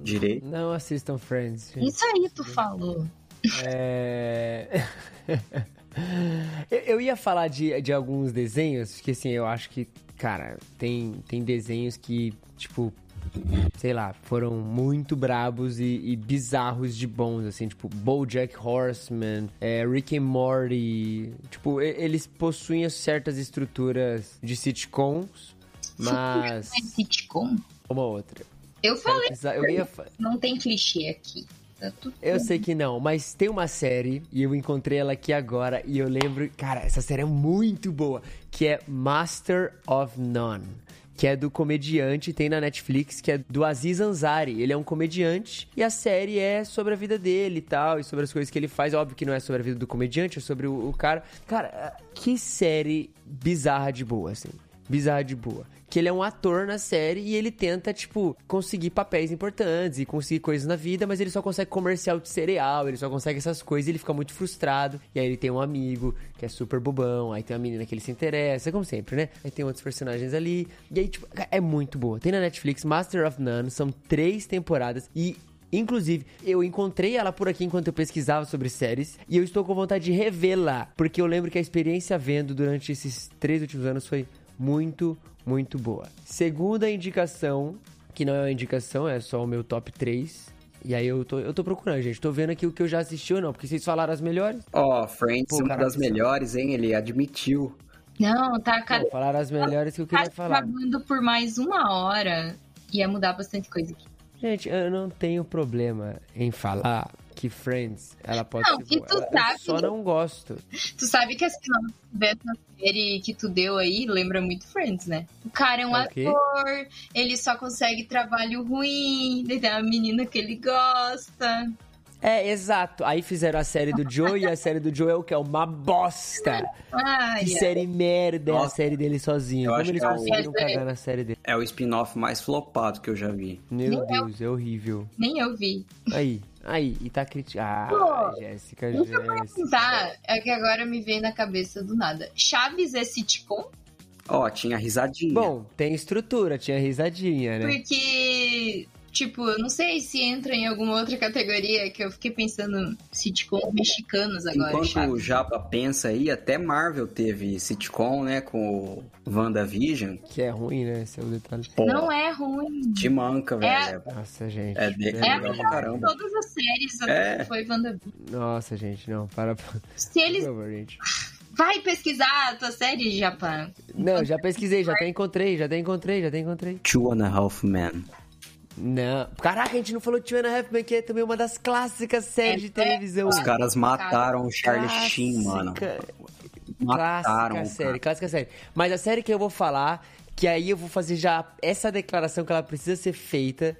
direito. Não assistam Friends, gente. Isso aí tu falou. É... eu, eu ia falar de, de alguns desenhos, porque assim, eu acho que, cara, tem, tem desenhos que, tipo, sei lá, foram muito brabos e, e bizarros de bons, assim, tipo, BoJack Horseman, é, Rick and Morty, tipo, eles possuem certas estruturas de sitcoms, mas É sitcom? uma outra. Eu falei, Eu ia, não tem clichê aqui. Tá Eu sei que não, mas tem uma série, e eu encontrei ela aqui agora, e eu lembro, cara, essa série é muito boa, que é Master of None, que é do comediante, tem na Netflix, que é do Aziz Ansari. Ele é um comediante, e a série é sobre a vida dele e tal, e sobre as coisas que ele faz. Óbvio que não é sobre a vida do comediante, é sobre o, o cara. Cara, que série bizarra de boa, assim. Bizarra de boa. Que ele é um ator na série e ele tenta, tipo, conseguir papéis importantes e conseguir coisas na vida, mas ele só consegue comercial de cereal, ele só consegue essas coisas e ele fica muito frustrado. E aí ele tem um amigo que é super bobão, aí tem uma menina que ele se interessa, como sempre, né? Aí tem outros personagens ali. E aí, tipo, é muito boa. Tem na Netflix Master of None, são três temporadas e Inclusive, eu encontrei ela por aqui enquanto eu pesquisava sobre séries e eu estou com vontade de revê-la, porque eu lembro que a experiência vendo durante esses três últimos anos foi muito, muito boa. Segunda indicação, que não é uma indicação, é só o meu top 3. E aí eu tô, eu tô procurando, gente. Tô vendo aqui o que eu já assisti ou não, porque vocês falaram as melhores. Ó, Friends, Pô, uma caraca, das melhores, hein? Ele admitiu. Não, tá cada Não, falaram as melhores que eu tá queria falar. gravando por mais uma hora. Ia mudar bastante coisa aqui. Gente, eu não tenho problema em falar que Friends, ela pode Não, ser que boa. tu Ela- eu sabe só que- não gosto. Tu sabe que a sinopse dessa série que tu deu aí lembra muito Friends, né? O cara é um É ator, ele só consegue trabalho ruim, daí tem a menina que ele gosta. É, exato. Aí fizeram a série do Joe e a série do Joe é o que? É uma bosta. Ai, Que série merda é a Nossa. série dele sozinho. Eu Como acho eles que é o- conseguiram É, cagar na série dele? É o spin-off mais flopado que eu já vi. Meu Nem eu. Deus, é horrível. nem eu vi. Aí, aí, e tá criticando. Ah, Pô, Jéssica, Jéssica. perguntar, é que agora me veio na cabeça do nada. Chaves é sitcom? Ó, tinha risadinha. Bom, tem estrutura, tinha risadinha, né? Porque, tipo, eu não sei se entra em alguma outra categoria que eu fiquei pensando sitcoms mexicanos agora. Enquanto Chaves. o Japa pensa aí, até Marvel teve sitcom, né? Com o WandaVision. Que é ruim, né? Esse é o detalhe. Pô, Não é ruim. te manca, velho. Nossa, gente. É, de, É a legal pra melhor de todas as séries É. que foi WandaVision. Nossa, gente, não, para. Se eles. favor, gente. Vai pesquisar a tua série, Japão. Não, já pesquisei, já até encontrei, já até encontrei, já até encontrei. Two and a Half Men. Não. Caraca, a gente não falou de Two and a Half Men, que é também uma das clássicas séries de televisão. Os caras mataram o Charlie Sheen, mano. Clássica- Mataram Clássica série, clássica série. Mas a série que eu vou falar, que aí eu vou fazer já essa declaração que ela precisa ser feita,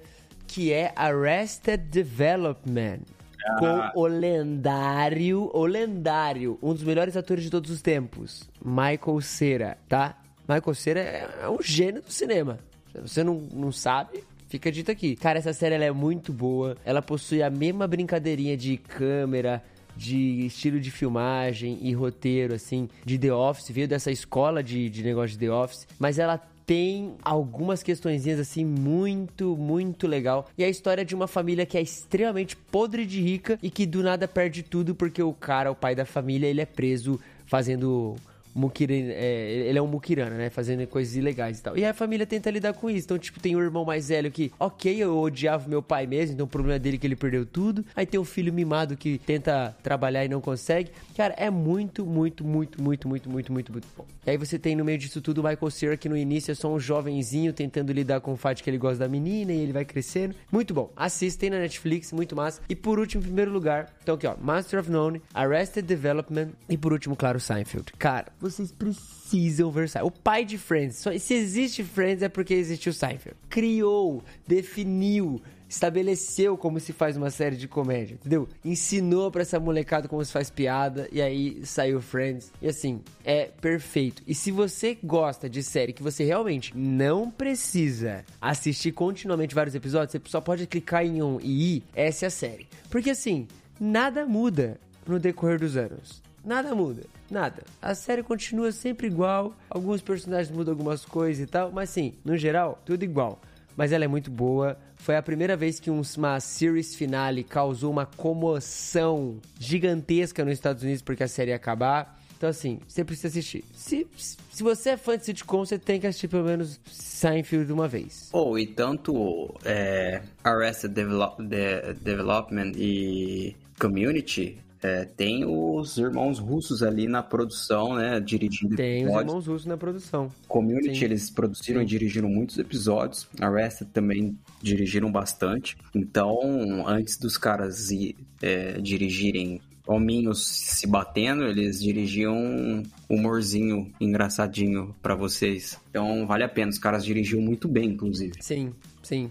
que é Arrested Development. Ah. Com o lendário, o lendário, um dos melhores atores de todos os tempos, Michael Cera, tá? Michael Cera é, é um gênio do cinema. Se você não, não sabe, fica dito aqui. Cara, essa série ela é muito boa. Ela possui a mesma brincadeirinha de câmera, de estilo de filmagem e roteiro, assim, de The Office, veio dessa escola de, de negócio de The Office, mas ela tem algumas questõezinhas assim muito, muito legal. E a história de uma família que é extremamente podre de rica e que do nada perde tudo porque o cara, o pai da família, ele é preso fazendo Mukira, é, ele é um Mukirana, né? Fazendo coisas ilegais e tal. E a família tenta lidar com isso. Então, tipo, tem um irmão mais velho que, ok, eu odiava meu pai mesmo, então o problema dele é que ele perdeu tudo. Aí tem um filho mimado que tenta trabalhar e não consegue. Cara, é muito, muito, muito, muito, muito, muito, muito, muito bom. E aí você tem no meio disso tudo o Michael Cera, que no início é só um jovenzinho tentando lidar com o fato que ele gosta da menina e ele vai crescendo. Muito bom. Assistem na Netflix, muito massa. E por último, em primeiro lugar, então aqui, ó, Master of None, Arrested Development e por último, claro, Seinfeld. Cara, vocês precisam ver. O pai de Friends, só, se existe Friends é porque existiu Seinfeld. Criou, definiu, estabeleceu como se faz uma série de comédia, entendeu? Ensinou pra essa molecada como se faz piada e aí saiu Friends. E assim, é perfeito. E se você gosta de série que você realmente não precisa assistir continuamente vários episódios, você só pode clicar em um e ir, essa é a série. Porque assim, nada muda no decorrer dos anos. Nada muda. Nada. A série continua sempre igual, alguns personagens mudam algumas coisas e tal, mas sim, no geral, tudo igual. Mas ela é muito boa. Foi a primeira vez que uma series finale causou uma comoção gigantesca nos Estados Unidos porque a série ia acabar. Então, assim, você precisa assistir. Se, se você é fã de sitcom, você tem que assistir pelo menos Seinfeld de uma vez. Ou, oh, e tanto é, Arrested Develop, De Development e Community é, tem os irmãos russos ali na produção, né? Dirigindo Tem episódios. os irmãos russos na produção. Community, Sim. eles produziram Sim. e dirigiram muitos episódios. Arrested também dirigiram bastante. Então, antes dos caras ir, é, dirigirem hominhos se batendo, eles dirigiam um humorzinho engraçadinho para vocês. Então, vale a pena. Os caras dirigiam muito bem, inclusive. Sim, sim.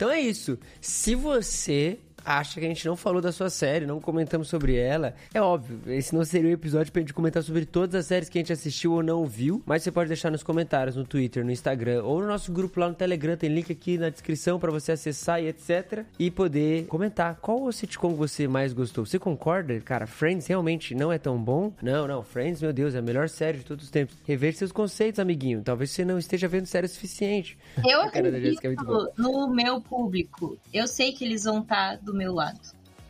Então é isso. Se você acha que a gente não falou da sua série, não comentamos sobre ela, é óbvio, esse não seria o um episódio pra gente comentar sobre todas as séries que a gente assistiu ou não viu, mas você pode deixar nos comentários, no Twitter, no Instagram ou no nosso grupo lá no Telegram, tem link aqui na descrição para você acessar e etc. E poder comentar qual o sitcom você mais gostou. Você concorda? Cara, Friends realmente não é tão bom? Não, não, Friends, meu Deus, é a melhor série de todos os tempos. Rever seus conceitos, amiguinho. Talvez você não esteja vendo série o suficiente. Eu acredito é no meu público. Eu sei que eles vão estar tá do meu lado.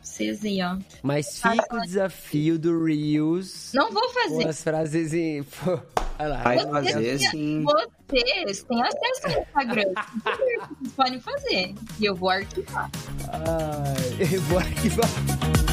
Vocês aí, ó. Mas fica o desafio do Reels. Não vou fazer. Com as frases em. Pô, olha lá. Vai fazer sim. Vocês têm acesso ao Instagram. Vocês podem fazer. E eu vou arquivar. Ai, eu vou arquivar.